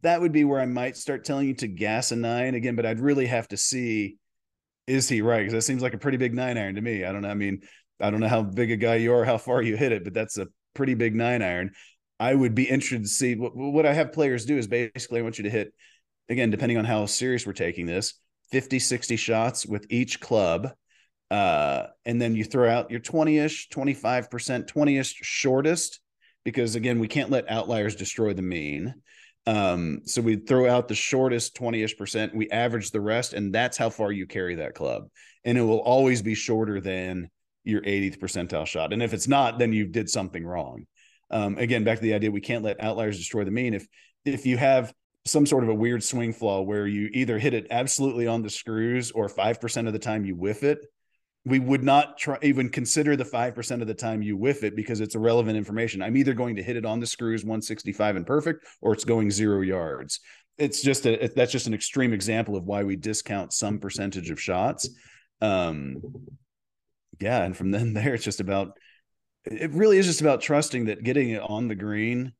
S3: that would be where I might start telling you to gas a nine again, but I'd really have to see is he right? Because that seems like a pretty big nine iron to me. I don't know. I mean, I don't know how big a guy you are, how far you hit it, but that's a pretty big nine iron. I would be interested to see what, what I have players do is basically I want you to hit, again, depending on how serious we're taking this, 50, 60 shots with each club. Uh, and then you throw out your 20-ish, 25%, 20-ish shortest, because again, we can't let outliers destroy the mean. Um, so we throw out the shortest 20-ish percent, we average the rest, and that's how far you carry that club. And it will always be shorter than your 80th percentile shot. And if it's not, then you did something wrong. Um, again, back to the idea we can't let outliers destroy the mean. If if you have some sort of a weird swing flaw where you either hit it absolutely on the screws or 5% of the time you whiff it, we would not try even consider the 5% of the time you whiff it because it's irrelevant information. I'm either going to hit it on the screws 165 and perfect or it's going zero yards. It's just a that's just an extreme example of why we discount some percentage of shots. Um yeah, and from (laughs) then there it's just about it really is just about trusting that getting it on the green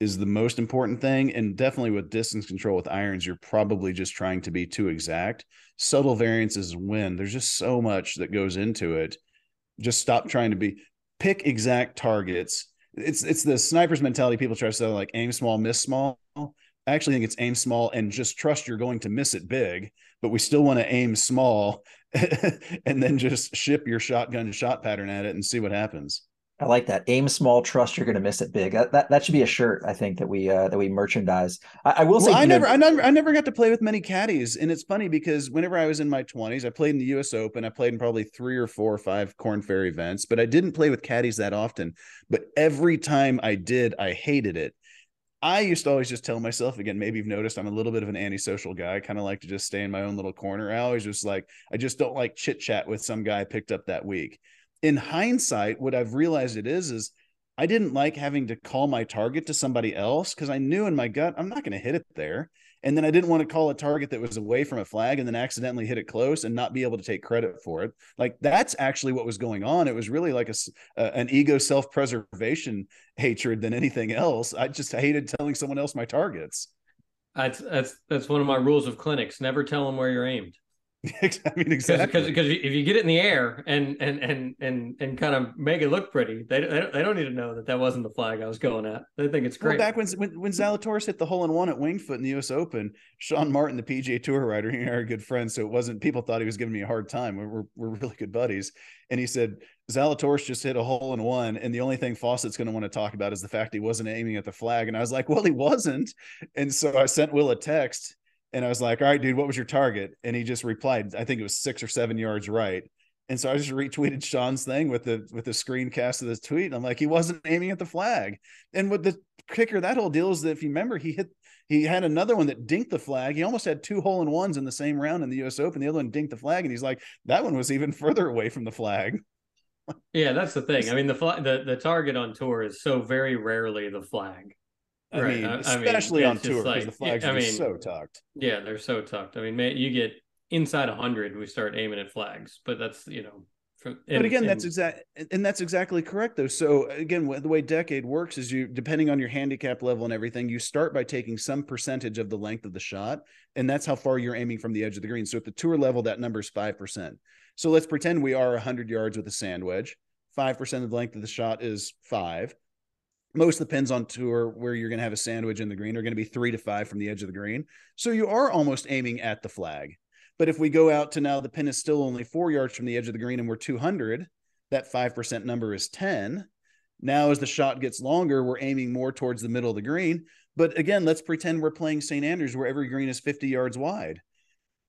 S3: is the most important thing. And definitely with distance control with irons, you're probably just trying to be too exact. Subtle variances win. There's just so much that goes into it. Just stop trying to be pick exact targets. It's it's the sniper's mentality. People try to say like aim small, miss small. I actually think it's aim small and just trust you're going to miss it big, but we still want to aim small (laughs) and then just ship your shotgun shot pattern at it and see what happens.
S1: I like that. Aim small, trust you're going to miss it big. That, that, that should be a shirt. I think that we uh, that we merchandise. I, I will say,
S3: I never, know, I never, I never got to play with many caddies, and it's funny because whenever I was in my 20s, I played in the U.S. Open. I played in probably three or four or five Korn Ferry events, but I didn't play with caddies that often. But every time I did, I hated it. I used to always just tell myself again, maybe you've noticed I'm a little bit of an antisocial guy. I kind of like to just stay in my own little corner. I always just like, I just don't like chit chat with some guy I picked up that week. In hindsight, what I've realized it is, is I didn't like having to call my target to somebody else because I knew in my gut I'm not going to hit it there. And then I didn't want to call a target that was away from a flag and then accidentally hit it close and not be able to take credit for it. Like that's actually what was going on. It was really like a, an ego self preservation hatred than anything else. I just hated telling someone else my targets.
S4: That's that's that's one of my rules of clinics. Never tell them where you're aimed. (laughs)
S3: I mean, exactly.
S4: Because because if you get it in the air and and and and and kind of make it look pretty, they they don't need to know that that wasn't the flag I was going at. They think it's great.
S3: Well, back when when, when Zalatoris hit the hole in one at Winged Foot in the U.S. Open, Sean Martin, the PGA Tour writer, (laughs) he and I are good friends, so it wasn't people thought he was giving me a hard time. We're we're, we're really good buddies, and he said Zalatoris just hit a hole in one, and the only thing Fawcett's going to want to talk about is the fact he wasn't aiming at the flag. And I was like, well, he wasn't, and so I sent Will a text and I was like, all right, dude, what was your target? And he just replied, I think it was six or seven yards right. And so I just (laughs) retweeted Sean's thing with the with the screencast of this tweet. And I'm like, he wasn't aiming at the flag. And what the kicker that whole deal is that if you remember, he hit he had another one that dinked the flag. He almost had two hole in ones in the same round in the US Open. The other one dinked the flag, and he's like, that one was even (laughs) further away from the flag.
S4: yeah, that's the thing. I mean, the flag the, the target on tour is so very rarely the flag.
S3: I right. mean, I, especially I mean, on tour because like, the flags I are mean, so tucked.
S4: Yeah, they're so tucked. I mean, you get inside hundred, we start aiming at flags, but that's you know.
S3: For, and, but again, and, that's exact, and that's exactly correct though. So again, the way decade works is you, depending on your handicap level and everything, you start by taking some percentage of the length of the shot, and that's how far you're aiming from the edge of the green. So at the tour level, that number is five percent. So let's pretend we are hundred yards with a sand wedge. Five percent of the length of the shot is five most of the pins on tour where you're going to have a sand wedge in the green are going to be three to five from the edge of the green. So you are almost aiming at the flag. But if we go out to now, the pin is still only four yards from the edge of the green and we're 200, that 5% number is 10. Now, as the shot gets longer, we're aiming more towards the middle of the green. But again, let's pretend we're playing St. Andrews where every green is 50 yards wide.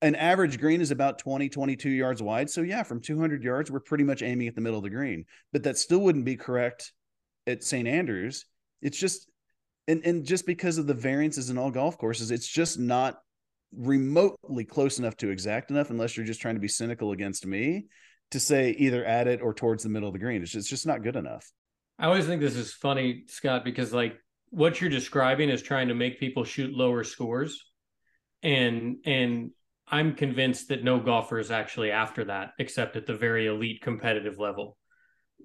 S3: An average green is about 20, 22 yards wide. So, yeah, from 200 yards, we're pretty much aiming at the middle of the green. But that still wouldn't be correct at St. Andrews. It's just and and just because of the variances in all golf courses, it's just not remotely close enough to exact enough unless you're just trying to be cynical against me to say either at it or towards the middle of the green. It's just, it's just not good enough.
S4: I always think this is funny, Scott, because like what you're describing is trying to make people shoot lower scores. And and I'm convinced that no golfer is actually after that, except at the very elite competitive level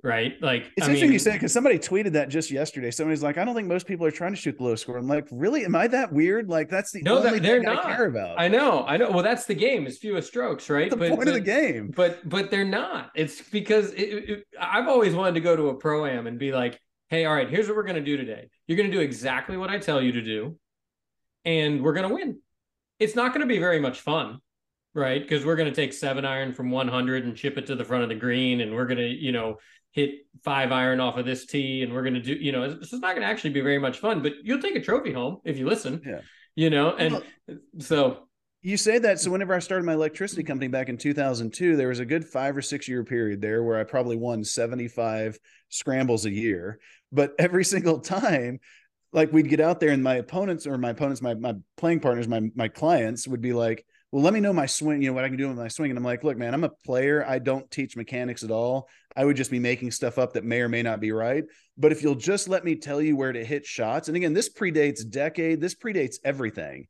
S4: right? Like
S3: it's I interesting mean, you say because somebody tweeted that just yesterday. Somebody's like, I don't think most people are trying to shoot the low score. I'm like, really? Am I that weird? Like that's the no, only that, they're not. I care about.
S4: I know, I know. Well, that's the game. It's fewest strokes, right?
S3: That's the but, point but, of the game.
S4: But but they're not. It's because it, it, I've always wanted to go to a pro am and be like, hey, all right, here's what we're gonna do today. You're gonna do exactly what I tell you to do, and we're gonna win. It's not gonna be very much fun right? Because we're going to take seven iron from 100 and chip it to the front of the green, and we're going to, you know, hit five iron off of this tee, and we're going to do, you know, this is not going to actually be very much fun, but you'll take a trophy home if you listen.
S3: Yeah.
S4: You know, and well, so
S3: you say that. So whenever I started my electricity company back in 2002, there was a good five or six year period there where I probably won 75 scrambles a year. But every single time, like we'd get out there and my opponents or my opponents, my, my playing partners, my, my clients would be like, well, let me know my swing, you know, what I can do with my swing. And I'm like, look, man, I'm a player. I don't teach mechanics at all. I would just be making stuff up that may or may not be right. But if you'll just let me tell you where to hit shots, and again, this predates decade, this predates everything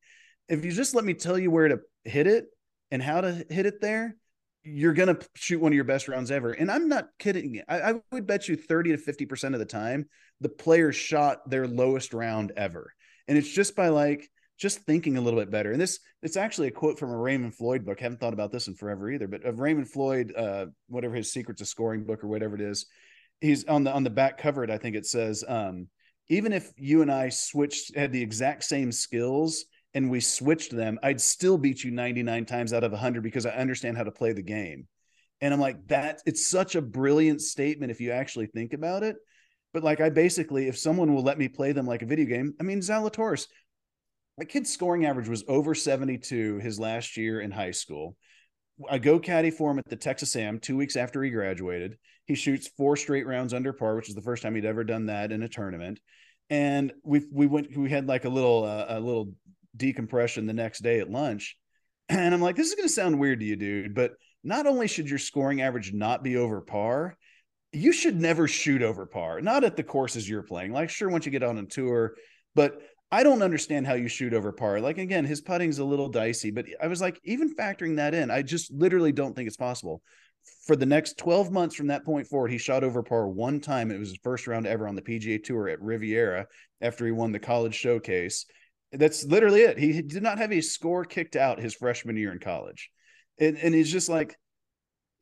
S3: if you just let me tell you where to hit it and how to hit it there, you're going to shoot one of your best rounds ever. And I'm not kidding. I, I would bet you 30 to 50% of the time, the player shot their lowest round ever. And it's just by like, just thinking a little bit better. And this, it's actually a quote from a Raymond Floyd book. I haven't thought about this in forever either, but of Raymond Floyd, uh, whatever his secrets of scoring book or whatever it is, he's on the, on the back cover. It, I think it says, um, even if you and I switched, had the exact same skills, and we switched them, I'd still beat you 99 times out of 100 because I understand how to play the game. And I'm like, that it's such a brilliant statement if you actually think about it. But like, I basically, if someone will let me play them like a video game, I mean, Zalatoris, my kid's scoring average was over 72 his last year in high school. I go caddy for him at the Texas AM two weeks after he graduated. He shoots four straight rounds under par, which is the first time he'd ever done that in a tournament. And we we went we had like a little uh, a little decompression the next day at lunch. (clears throat) And I'm like, this is going to sound weird to you, dude, but not only should your scoring average not be over par, you should never shoot over par, not at the courses you're playing. Like, sure, once you get on a tour, but I don't understand how you shoot over par. Like, again, his putting's a little dicey, but I was like, even factoring that in, I just literally don't think it's possible. For the next 12 months from that point forward, he shot over par one time. It was his first round ever on the PGA Tour at Riviera after he won the college showcase. That's literally it. He did not have a score kicked out his freshman year in college. And, and he's just like,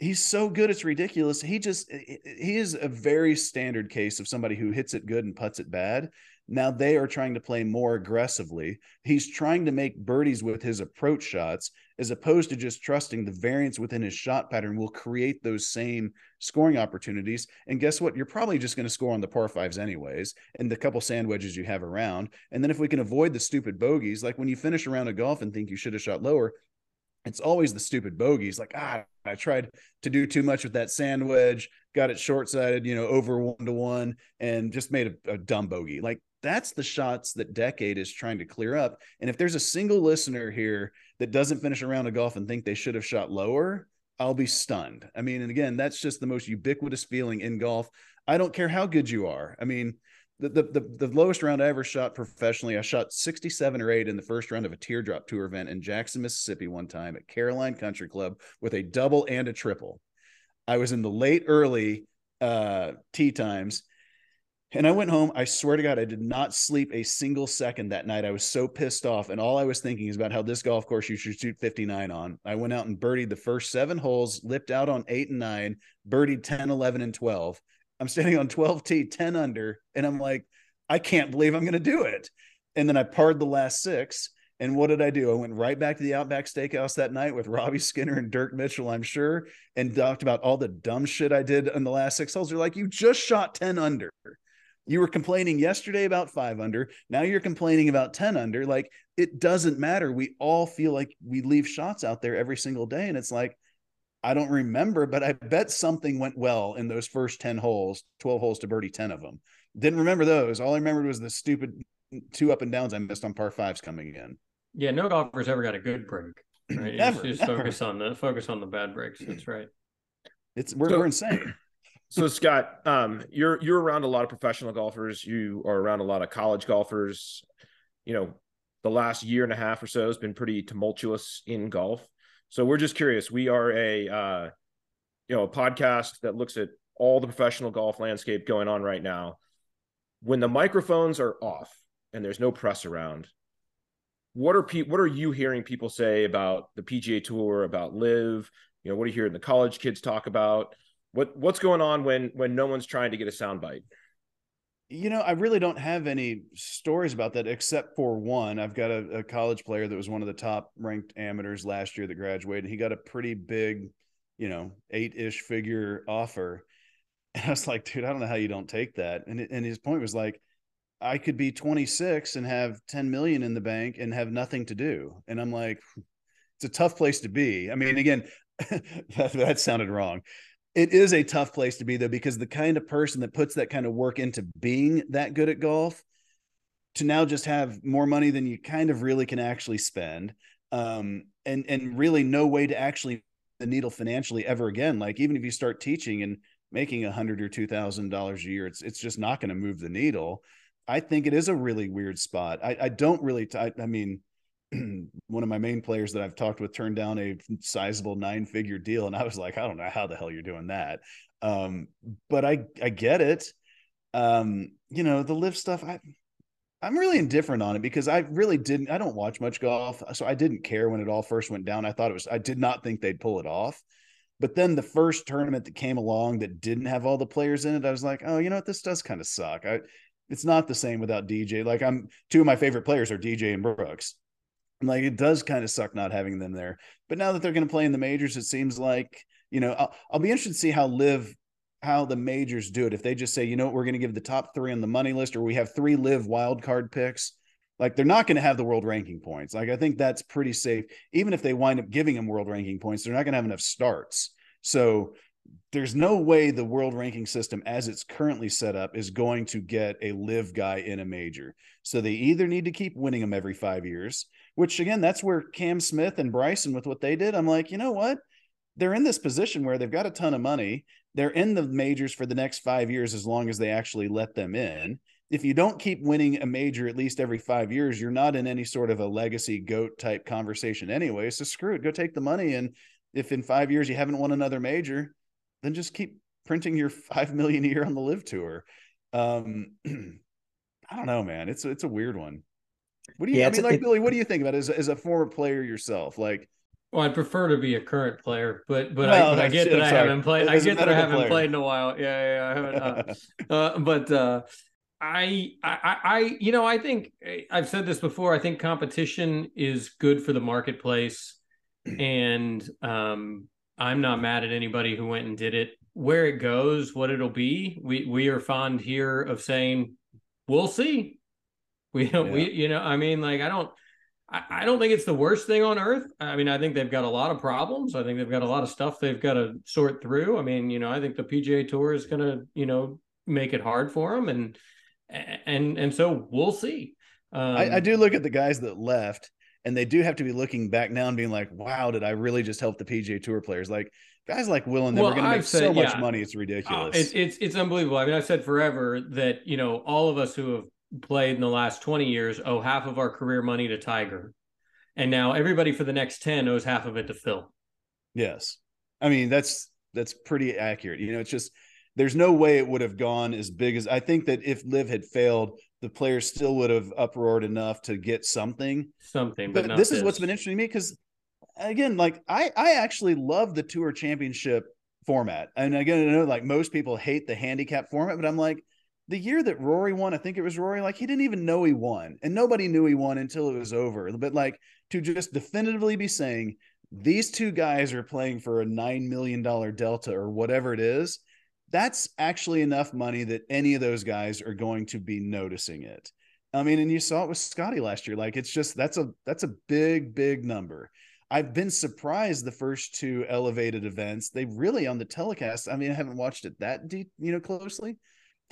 S3: he's so good, it's ridiculous. He just, he is a very standard case of somebody who hits it good and puts it bad. Now they are trying to play more aggressively. He's trying to make birdies with his approach shots as opposed to just trusting the variance within his shot pattern will create those same scoring opportunities. And guess what? You're probably just going to score on the par fives anyways, and the couple sand wedges you have around. And then if we can avoid the stupid bogeys, like when you finish around a golf and think you should have shot lower, it's always the stupid bogeys. Like, ah, I tried to do too much with that sand wedge, got it short sided, you know, over one to one, and just made a, a dumb bogey. Like, that's the shots that Decade is trying to clear up. And if there's a single listener here that doesn't finish a round of golf and think they should have shot lower, I'll be stunned. I mean, and again, that's just the most ubiquitous feeling in golf. I don't care how good you are. I mean, the, the, the, lowest round I ever shot professionally, I shot 67 or 8 in the first round of a teardrop tour event in Jackson, Mississippi, one time at Caroline Country Club with a double and a triple. I was in the late early uh, tee times and I went home. I swear to God, I did not sleep a single second that night. I was so pissed off. And all I was thinking is about how this golf course you should shoot 59 on. I went out and birdied the first seven holes, lipped out on eight and nine, birdied 10, 11, and 12. I'm standing on 12 T, 10 under. And I'm like, I can't believe I'm going to do it. And then I parred the last six. And what did I do? I went right back to the Outback Steakhouse that night with Robbie Skinner and Dirk Mitchell, I'm sure, and talked about all the dumb shit I did in the last six holes. They're like, you just shot 10 under. You were complaining yesterday about five under. Now you're complaining about 10 under. Like it doesn't matter. We all feel like we leave shots out there every single day. And it's like, I don't remember, but I bet something went well in those first 10 holes, 12 holes to birdie 10 of them. Didn't remember those. All I remembered was the stupid two up and downs I missed on par fives coming in.
S4: Yeah, no golfer's ever got a good break. (clears throat) Right?
S3: Never,
S4: just,
S3: never.
S4: focus on the focus on the bad breaks. That's right. (clears throat)
S3: It's we're,
S2: So-
S3: we're insane. (clears throat)
S2: So Scott, um, you're you're around a lot of professional golfers. You are around a lot of college golfers. You know, the last year and a half or so has been pretty tumultuous in golf. So we're just curious. We are a uh, you know a podcast that looks at all the professional golf landscape going on right now. When the microphones are off and there's no press around, what are pe- what are you hearing people say about the PGA Tour, about LIV? You know, what are you hearing the college kids talk about? What what's going on when when no one's trying to get a soundbite?
S3: You know, I really don't have any stories about that except for one. I've got a, a college player that was one of the top ranked amateurs last year that graduated. He got a pretty big, you know, eight ish figure offer. (laughs) And I was like, dude, I don't know how you don't take that. And, and his point was like, I could be 26 and have 10 million in the bank and have nothing to do. And I'm like, it's a tough place to be. I mean, again, (laughs) that, that sounded wrong it is a tough place to be though because the kind of person that puts that kind of work into being that good at golf to now just have more money than you kind of really can actually spend um, and and really no way to actually the needle financially ever again. Like even if you start teaching and making a hundred or two thousand dollars a year it's it's just not going to move the needle. I think it is a really weird spot. I, I don't really t- I, I mean (clears throat) one of my main players that I've talked with turned down a sizable nine figure deal. And I was like, I don't know how the hell you're doing that. Um, but I, I get it. Um, you know, the LIV stuff, I, I'm really indifferent on it because I really didn't, I don't watch much golf. So I didn't care when it all first went down. I thought it was, I did not think they'd pull it off. But then the first tournament that came along that didn't have all the players in it, I was like, oh, you know what? This does kind of suck. I, it's not the same without DJ. Like I'm two of my favorite players are DJ and Brooks like it does kind of suck not having them there. But now that they're going to play in the majors, it seems like you know I'll, I'll be interested to see how LIV how the majors do it. If they just say, you know what, we're going to give the top three on the money list, or we have three LIV wild card picks. Like they're not going to have the world ranking points. Like I think that's pretty safe. Even if they wind up giving them world ranking points, they're not going to have enough starts. So there's no way the world ranking system as it's currently set up is going to get a LIV guy in a major. So they either need to keep winning them every five years, which again, that's where Cam Smith and Bryson with what they did. I'm like, you know what? They're in this position where they've got a ton of money. They're in the majors for the next five years as long as they actually let them in. If you don't keep winning a major at least every five years, you're not in any sort of a legacy goat type conversation anyway. So screw it. Go take the money. And if in five years you haven't won another major, then just keep printing your (laughs) five million a year on the LIV tour. Um, (clears throat) I don't know, man. It's it's a weird one. What do you? Yeah, I mean, like it, Billy, what do you think about it as as a former player yourself? Like,
S4: well, I'd prefer to be a current player, but but, well, I, but I, get that I haven't played. I get that I haven't player. played in a while. Yeah, yeah, I haven't. Uh, (laughs) uh, but uh, I, I, I, you know, I think I've said this before. I think competition is good for the marketplace, and um, I'm not mad at anybody who went and did it. Where it goes, what it'll be, we we are fond here of saying, we'll see. (laughs) We don't, yeah. we, you know, I mean, like, I don't, I, I don't think it's the worst thing on earth. I mean, I think they've got a lot of problems. I think they've got a lot of stuff they've got to sort through. I mean, you know, I think the PGA Tour is going to, you know, make it hard for them, and and and so we'll see.
S3: Um, I, I do look at the guys that left, and they do have to be looking back now and being like, "Wow, did I really just help the PGA Tour players?" Like guys like Will and them well, are going to make said, so much money. It's uh, ridiculous.
S4: Uh, it's it's it's unbelievable. I mean, I've said forever that you know all of us who have played in the last 20 years owe half of our career money to Tiger. And now everybody for the next 10 owes half of it to Phil.
S3: Yes. I mean, that's that's pretty accurate. You know, it's just there's no way it would have gone as big as I think that if LIV had failed, the players still would have uproared enough to get something.
S4: Something, but,
S3: but this, this, is what's been interesting to me because again, like I I actually love the tour championship format. And again, I know like most people hate the handicap format, but I'm like, the year that Rory won, I think it was Rory, like he didn't even know he won. And nobody knew he won until it was over. But like to just definitively be saying these two guys are playing for a $9 million delta or whatever it is, that's actually enough money that any of those guys are going to be noticing it. I mean, and you saw it with Scotty last year. Like it's just that's a that's a big, big number. I've been surprised the first two elevated events. They really on the telecast. I mean, I haven't watched it that deep, you know, closely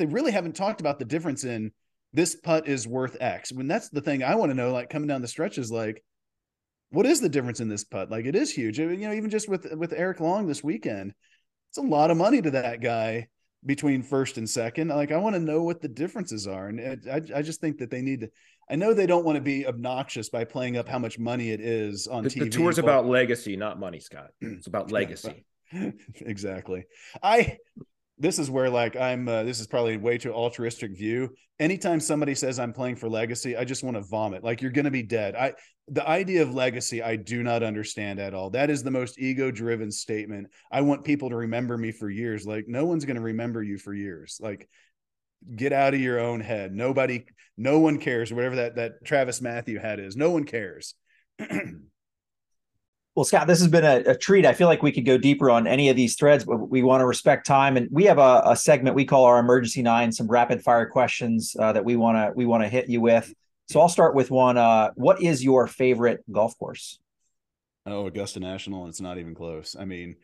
S3: they really haven't talked about the difference in this putt is worth X. When that's the thing I want to know, like coming down the stretch is like, what is the difference in this putt? Like it is huge. You know, even just with with Eric Long this weekend, it's a lot of money to that guy between first and second. Like I want to know what the differences are, and I I just think that they need to. I know they don't want to be obnoxious by playing up how much money it is on
S2: the,
S3: TV.
S2: The tour's but... about legacy, not money, Scott. It's about (laughs) legacy. (laughs)
S3: exactly. I this is where like I'm uh, this is probably way too altruistic view. Anytime somebody says I'm playing for legacy, I just want to vomit. Like you're going to be dead. I the idea of legacy I do not understand at all. That is the most ego driven statement. I want people to remember me for years. Like no one's going to remember you for years. Like get out of your own head. Nobody, no one cares. Whatever that that TravisMathew hat is, no one cares. (clears throat)
S1: Well, Scott, this has been a, a, treat. I feel like we could go deeper on any of these threads, but we want to respect time. And we have a, a segment we call our emergency nine, some rapid fire questions uh, that we want to we want to hit you with. So I'll start with one. Uh, what is your favorite golf course?
S3: Oh, Augusta National. And it's not even close. I mean,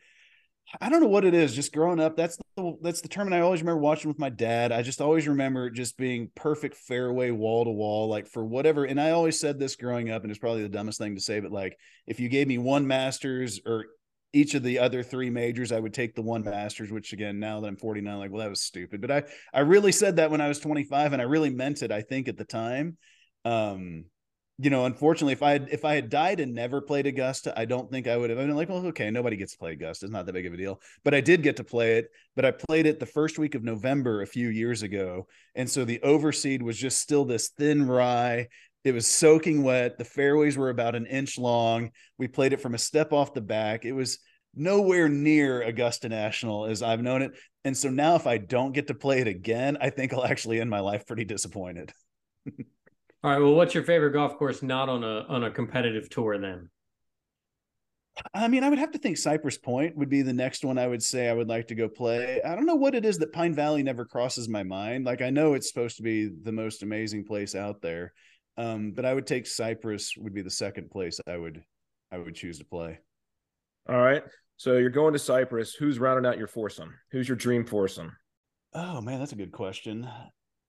S3: I don't know what it is. Just growing up, that's the that's the tournament I always remember watching with my dad. I just always remember just being perfect fairway wall to wall, like for whatever. And I always said this growing up, and it's probably the dumbest thing to say, but like if you gave me one Masters or each of the other three majors, I would take the one Masters. Which again, now that I'm 49, like well, that was stupid. But I I really said that when I was 25, and I really meant it. I think at the time. Um, you know, unfortunately, if I had if I had died and never played Augusta, I don't think I would have been like, well, okay, nobody gets to play Augusta. It's not that big of a deal. But I did get to play it. But I played it the first week of November a few years ago, and so the overseed was just still this thin rye. It was soaking wet. The fairways were about an inch long. We played it from a step off the back. It was nowhere near Augusta National as I've known it. And so now, if I don't get to play it again, I think I'll actually end my life pretty disappointed. (laughs)
S4: All right. Well, what's your favorite golf course not on a on a competitive tour then?
S3: I mean, I would have to think Cypress Point would be the next one I would say I would like to go play. I don't know what it is that Pine Valley never crosses my mind. Like I know it's supposed to be the most amazing place out there. Um, but I would take Cypress would be the second place I would I would choose to play.
S2: All right. So you're going to Cypress. Who's rounding out your foursome? Who's your dream foursome?
S3: Oh man, that's a good question.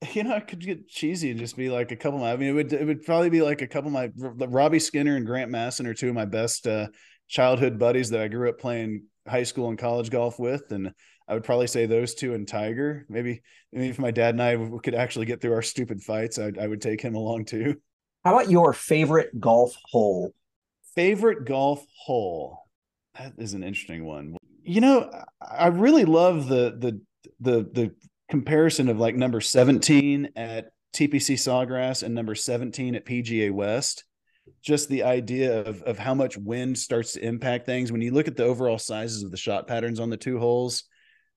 S3: (laughs) you know, I could get cheesy and just be like a couple. Of my, I mean, it would it would probably be like a couple of my Robbie Skinner and Grant Masson are two of my best uh, childhood buddies that I grew up playing high school and college golf with, and I would probably say those two and Tiger. Maybe, maybe if my dad and I could actually get through our stupid fights, I, I would take him along too.
S1: How about your favorite golf hole?
S3: Favorite golf hole. That is an interesting one. You know, I really love the the the the comparison of like number 17 at TPC Sawgrass and number 17 at PGA West. Just the idea of, of how much wind starts to impact things. When you look at the overall sizes of the shot patterns on the two holes,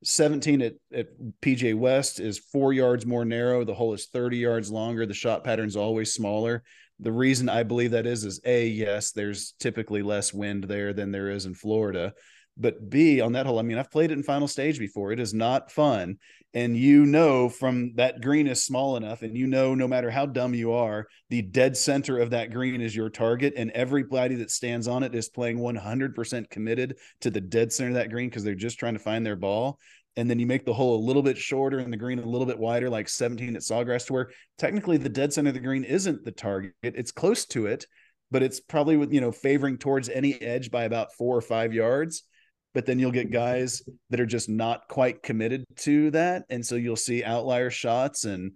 S3: 17 at, at PGA West is four yards more narrow. The hole is 30 yards longer. The shot pattern's always smaller. The reason I believe that is, is A, yes, there's typically less wind there than there is in Florida. But B, on that hole, I mean, I've played it in final stage before. It is not fun and you know from that green is small enough and you know no matter how dumb you are the dead center of that green is your target and everybody that stands on it is playing 100% committed to the dead center of that green because they're just trying to find their ball. And then you make the hole a little bit shorter and the green a little bit wider like 17 at sawgrass to where technically the dead center of the green isn't the target it's close to it but it's probably you know favoring towards any edge by about four or five yards but then you'll get guys that are just not quite committed to that. And so you'll see outlier shots. And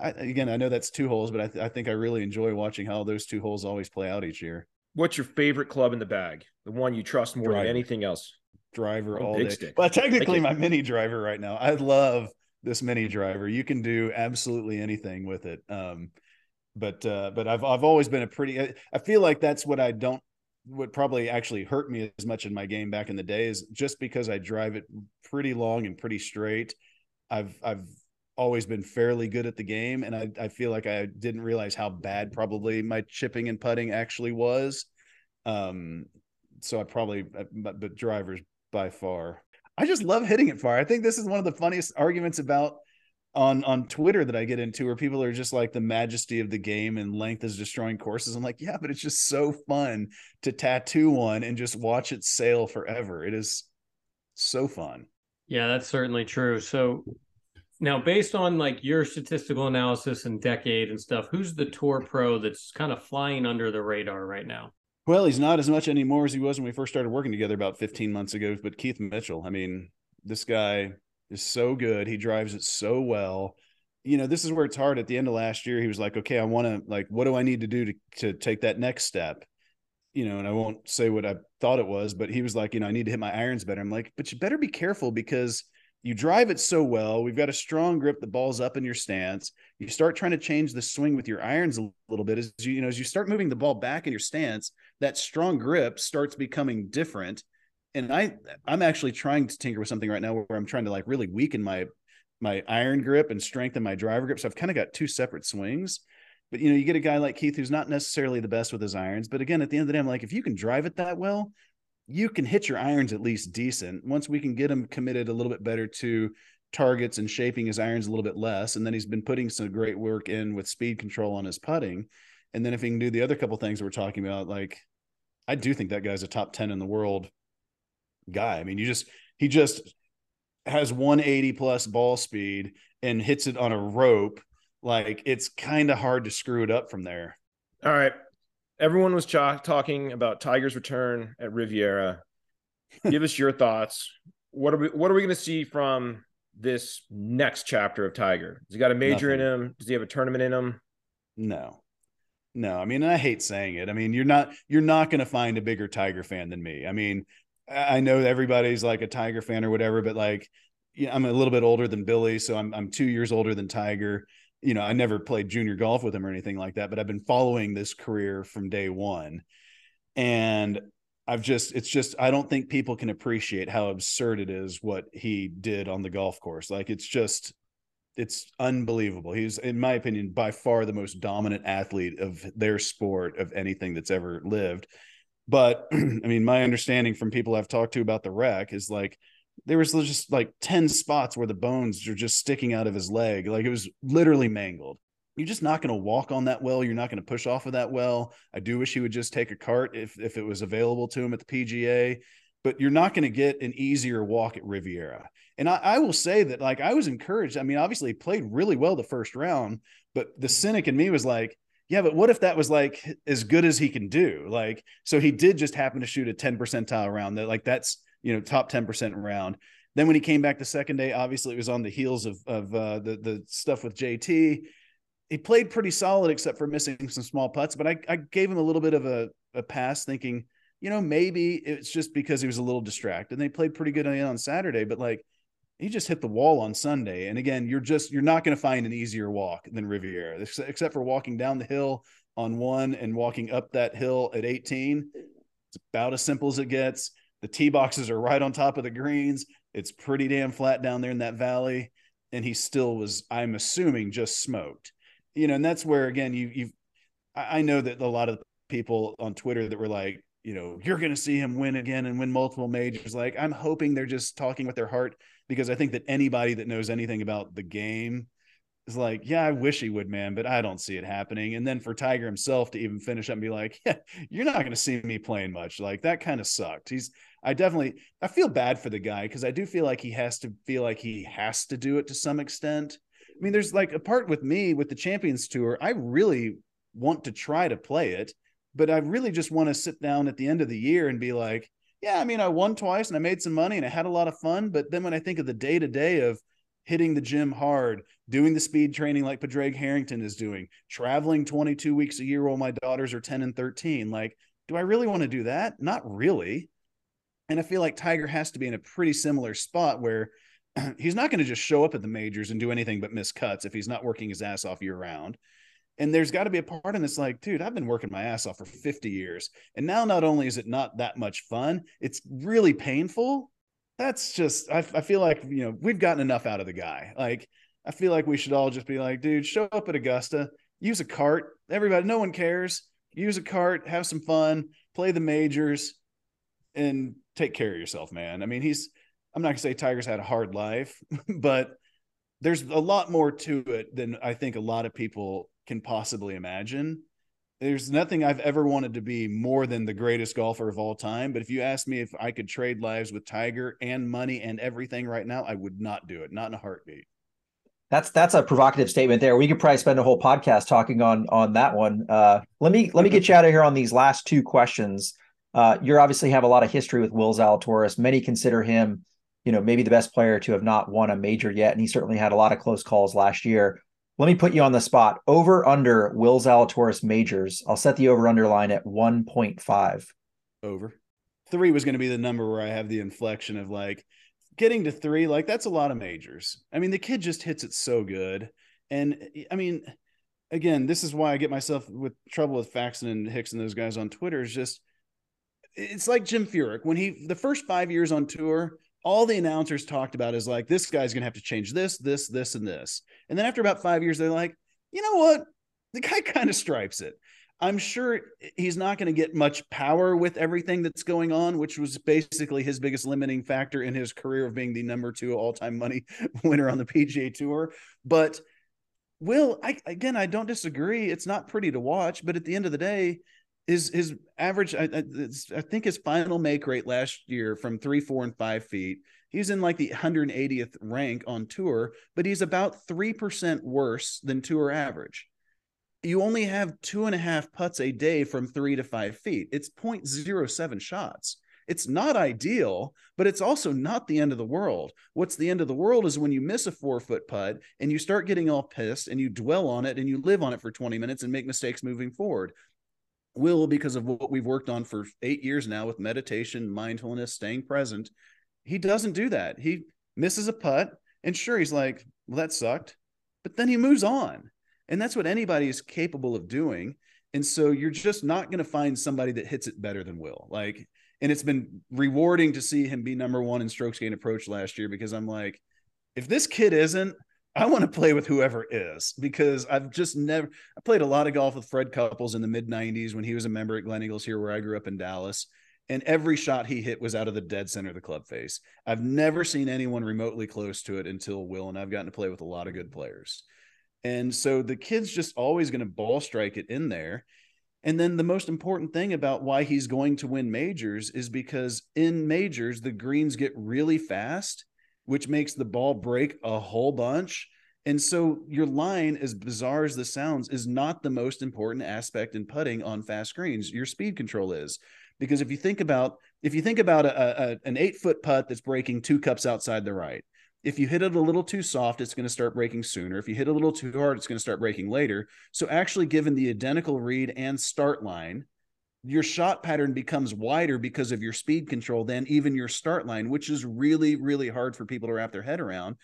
S3: I, again i know that's two holes but I, th- I, think i really enjoy watching how those two holes always play out each year.
S2: What's your favorite club in the bag? The one you trust more driver. than anything else?
S3: Driver oh, all day. stick. well technically my mini driver right now. I love this mini driver. You can do absolutely anything with it. Um but uh but i've i've always been a pretty i feel like that's what i don't what probably actually hurt me as much in my game back in the day is just because I drive it pretty long and pretty straight. I've I've always been fairly good at the game, and I I feel like I didn't realize how bad probably my chipping and putting actually was. Um, so I probably uh, but, but drivers by far. I just love hitting it far. I think this is one of the funniest arguments about on on Twitter that I get into where people are just like the majesty of the game and length is destroying courses. I'm like, yeah, but it's just so fun to tattoo one and just watch it sail forever. It is so fun.
S4: Yeah, that's certainly true. So now based on like your statistical analysis and decade and stuff, who's the tour pro that's kind of flying under the radar right now?
S3: Well, he's not as much anymore as he was when we first started working together about 15 months ago, but Keith Mitchell. I mean, this guy is so good. He drives it so well. You know, this is where it's hard. At the end of last year, he was like, "Okay, I want to like, what do I need to do to to take that next step?" You know, and I won't say what I thought it was, but he was like, "You know, I need to hit my irons better." I'm like, "But you better be careful because." You drive it so well. We've got a strong grip. The ball's up in your stance. You start trying to change the swing with your irons a little bit. As you, you know, as you start moving the ball back in your stance, that strong grip starts becoming different and I I'm actually trying to tinker with something right now where I'm trying to like really weaken my my iron grip and strengthen my driver grip. So I've kind of got two separate swings. But you know, you get a guy like Keith who's not necessarily the best with his irons. But again, at the end of the day, I'm like, if you can drive it that well, you can hit your irons at least decent. Once we can get him committed a little bit better to targets and shaping his irons a little bit less. And then he's been putting some great work in with speed control on his putting. And then if he can do the other couple things we're talking about, like I do think that guy's a top 10 in the world guy. I mean, you just he just has 180 plus ball speed and hits it on a rope like it's kind of hard to screw it up from there.
S2: All right. Everyone was ch- talking about Tiger's return at Riviera. Give us your thoughts. What are we what are we going to see from this next chapter of Tiger? Has he got a major Nothing. in him? Does he have a tournament in him?
S3: No. No, I mean, I hate saying it. I mean, you're not you're not going to find a bigger Tiger fan than me. I mean, I know everybody's like a Tiger fan or whatever, but like, you know, I'm a little bit older than Billy, so I'm I'm two years older than Tiger you know, I never played junior golf with him or anything like that, but I've been following this career from day one. And I've just, it's just, I don't think people can appreciate how absurd it is what he did on the golf course. Like it's just, it's unbelievable. He's, in my opinion, by far the most dominant athlete of their sport of anything that's ever lived. But (clears throat) I mean, my understanding from people I've talked to about the wreck is like, there was just like 10 spots where the bones are just sticking out of his leg. Like it was literally mangled. You're just not going to walk on that well. You're not going to push off of that well. I do wish he would just take a cart if, if it was available to him at the PGA, but you're not going to get an easier walk at Riviera. And I, I will say that, like, I was encouraged. I mean, obviously, he played really well the first round, but the cynic in me was like, yeah, but what if that was like as good as he can do? Like, so he did just happen to shoot a 10 percentile round that, like, that's you know, top 10% round. Then when he came back the second day, obviously it was on the heels of, of uh, the, the stuff with JT. He played pretty solid except for missing some small putts, but I, I gave him a little bit of a, a pass thinking, you know, maybe it's just because he was a little distracted. And they played pretty good on Saturday, but like he just hit the wall on Sunday. And again, you're just you're not going to find an easier walk than Riviera, except for walking down the hill on one and walking up that hill at 18. It's about as simple as it gets. The tee boxes are right on top of the greens. It's pretty damn flat down there in that valley. And he still was, I'm assuming, just smoked. You know, and that's where again you you've I know that a lot of people on Twitter that were like, you know, you're going to see him win again and win multiple majors. Like, I'm hoping they're just talking with their heart because I think that anybody that knows anything about the game is like, yeah, I wish he would, man, but I don't see it happening. And then for Tiger himself to even finish up and be like, (laughs) yeah, you're not going to see me playing much. Like that kind of sucked. He's, I definitely, I feel bad for the guy because I do feel like he has to feel like he has to do it to some extent. I mean, there's like a part with me with the Champions Tour. I really want to try to play it, but I really just want to sit down at the end of the year and be like, yeah, I mean, I won twice and I made some money and I had a lot of fun. But then when I think of the day to day of hitting the gym hard, doing the speed training like Padraig Harrington is doing, traveling 22 weeks a year while my daughters are 10 and 13. Like, do I really want to do that? Not really. And I feel like Tiger has to be in a pretty similar spot where (clears throat) he's not going to just show up at the majors and do anything but miss cuts if he's not working his ass off year round. And there's got to be a part in this like, dude, I've been working my ass off for 50 years. And now not only is it not that much fun, it's really painful. That's just I, I feel like you know we've gotten enough out of the guy. Like i feel like we should all just be like dude show up at augusta use a cart everybody no one cares. Use a cart have some fun play the majors and take care of yourself man. I mean he's i'm not gonna say tiger's had a hard life (laughs) but there's a lot more to it than i think a lot of people can possibly imagine there's nothing I've ever wanted to be more than the greatest golfer of all time. But if you asked me if I could trade lives with Tiger and money and everything right now, I would not do it, not in a heartbeat.
S1: That's that's a provocative statement there. We could probably spend a whole podcast talking on on that one. Uh, let me let me get you out of here on these last two questions. Uh, you obviously have a lot of history with Will Zalatoris. Many consider him, you know, maybe the best player to have not won a major yet, and he certainly had a lot of close calls last year. Let me put you on the spot. Over under Will Zalatoris majors. I'll set the over under line at 1.5.
S3: Over. Three was going to be the number where I have the inflection of like getting to three. Like that's a lot of majors. I mean, the kid just hits it so good. And I mean, again, this is why I get myself with trouble with Faxon and Hicks and those guys on Twitter is just it's like Jim Furyk when he the first five years on tour all the announcers talked about is like this guy's gonna have to change this, this, this, and this. And then after about five years, they're like, you know what? The guy (laughs) kind of stripes it. I'm sure he's not going to get much power with everything that's going on, which was basically his biggest limiting factor in his career of being the number two all time money (laughs) winner on the PGA Tour. But Will, I, again, I don't disagree. It's not pretty to watch, but at the end of the day, his his average, I, I, I think his final make rate last year from three, four, and five feet, he's in like the 180th rank on tour, but he's about three percent worse than tour average you only have two and a half putts a day from three to five feet. It's 0.07 shots. It's not ideal, but it's also not the end of the world. What's the end of the world is when you miss a four foot putt and you start getting all pissed and you dwell on it and you live on it for 20 minutes and make mistakes moving forward. Will, because of what we've worked on for eight years now with meditation, mindfulness, staying present, he doesn't do that. He misses a putt and sure, he's like, well, that sucked. But then he moves on and that's what anybody is capable of doing. And so you're just not going to find somebody that hits it better than Will. Like, and it's been rewarding to see him be number one in strokes gained approach last year because I'm like, if this kid isn't, I want to play with whoever is because I've just never I played a lot of golf with Fred Couples in the mid 90s when he was a member at Gleneagles here where I grew up in Dallas. And every shot he hit was out of the dead center of the club face. I've never seen anyone remotely close to it until Will, and I've gotten to play with a lot of good players. And so the kid's just always going to ball strike it in there. And then the most important thing about why he's going to win majors is because in majors, the greens get really fast, which makes the ball break a whole bunch. And so your line, as bizarre as this sounds, is not the most important aspect in putting on fast greens. Your speed control is. Because if you think about if you think about a, a an eight foot putt that's breaking two cups outside the right, if you hit it a little too soft, it's going to start breaking sooner. If you hit a little too hard, it's going to start breaking later. So, actually, given the identical read and start line, your shot pattern becomes wider because of your speed control than even your start line, which is really, really hard for people to wrap their head around.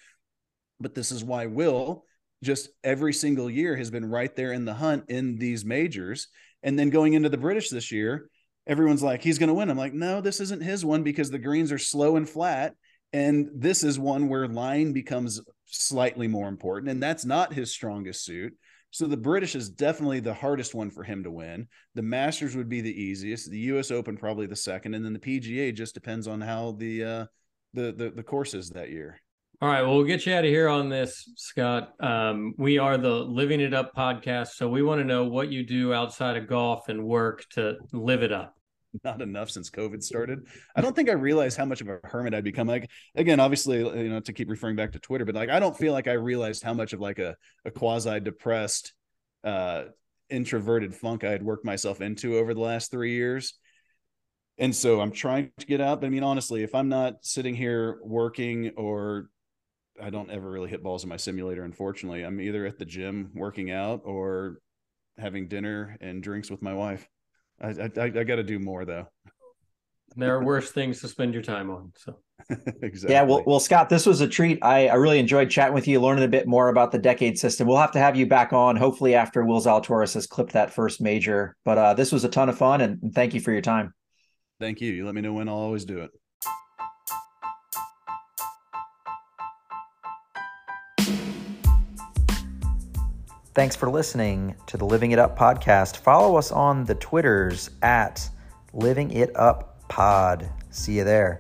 S3: But this is why Will just every single year has been right there in the hunt in these majors. And then going into the British this year, everyone's like, he's going to win. I'm like, no, this isn't his one because the greens are slow and flat and this is one where line becomes slightly more important, and that's not his strongest suit. So the British is definitely the hardest one for him to win. The Masters would be the easiest. The U.S. Open probably the second, and then the PGA just depends on how the uh, the the, the course is that year.
S4: All right, well, we'll get you out of here on this, Scott. Um, we are the Living It Up podcast, so we want to know what you do outside of golf and work to live it up. (laughs)
S3: not enough since COVID started. I don't think I realized how much of a hermit I'd become. Like again, obviously, you know, to keep referring back to Twitter, but like I don't feel like I realized how much of like a, a quasi depressed, uh, introverted funk I had worked myself into over the last three years. And so I'm trying to get out. But I mean, honestly, if I'm not sitting here working or I don't ever really hit balls in my simulator, unfortunately, I'm either at the gym working out or having dinner and drinks with my wife. I I, I got to do more though. (laughs)
S4: There are worse things to spend your time on. So (laughs)
S3: exactly.
S1: Yeah. Well, well, Scott, this was a treat. I, I really enjoyed chatting with you, learning a bit more about the decade system. We'll have to have you back on, hopefully after Will Zalatoris has clipped that first major. But uh, this was a ton of fun, and, and thank you for your time.
S3: Thank you. You let me know when. I'll always do it.
S1: Thanks for listening to the Living It Up podcast. Follow us on the Twitters at Living It Up Pod. See you there.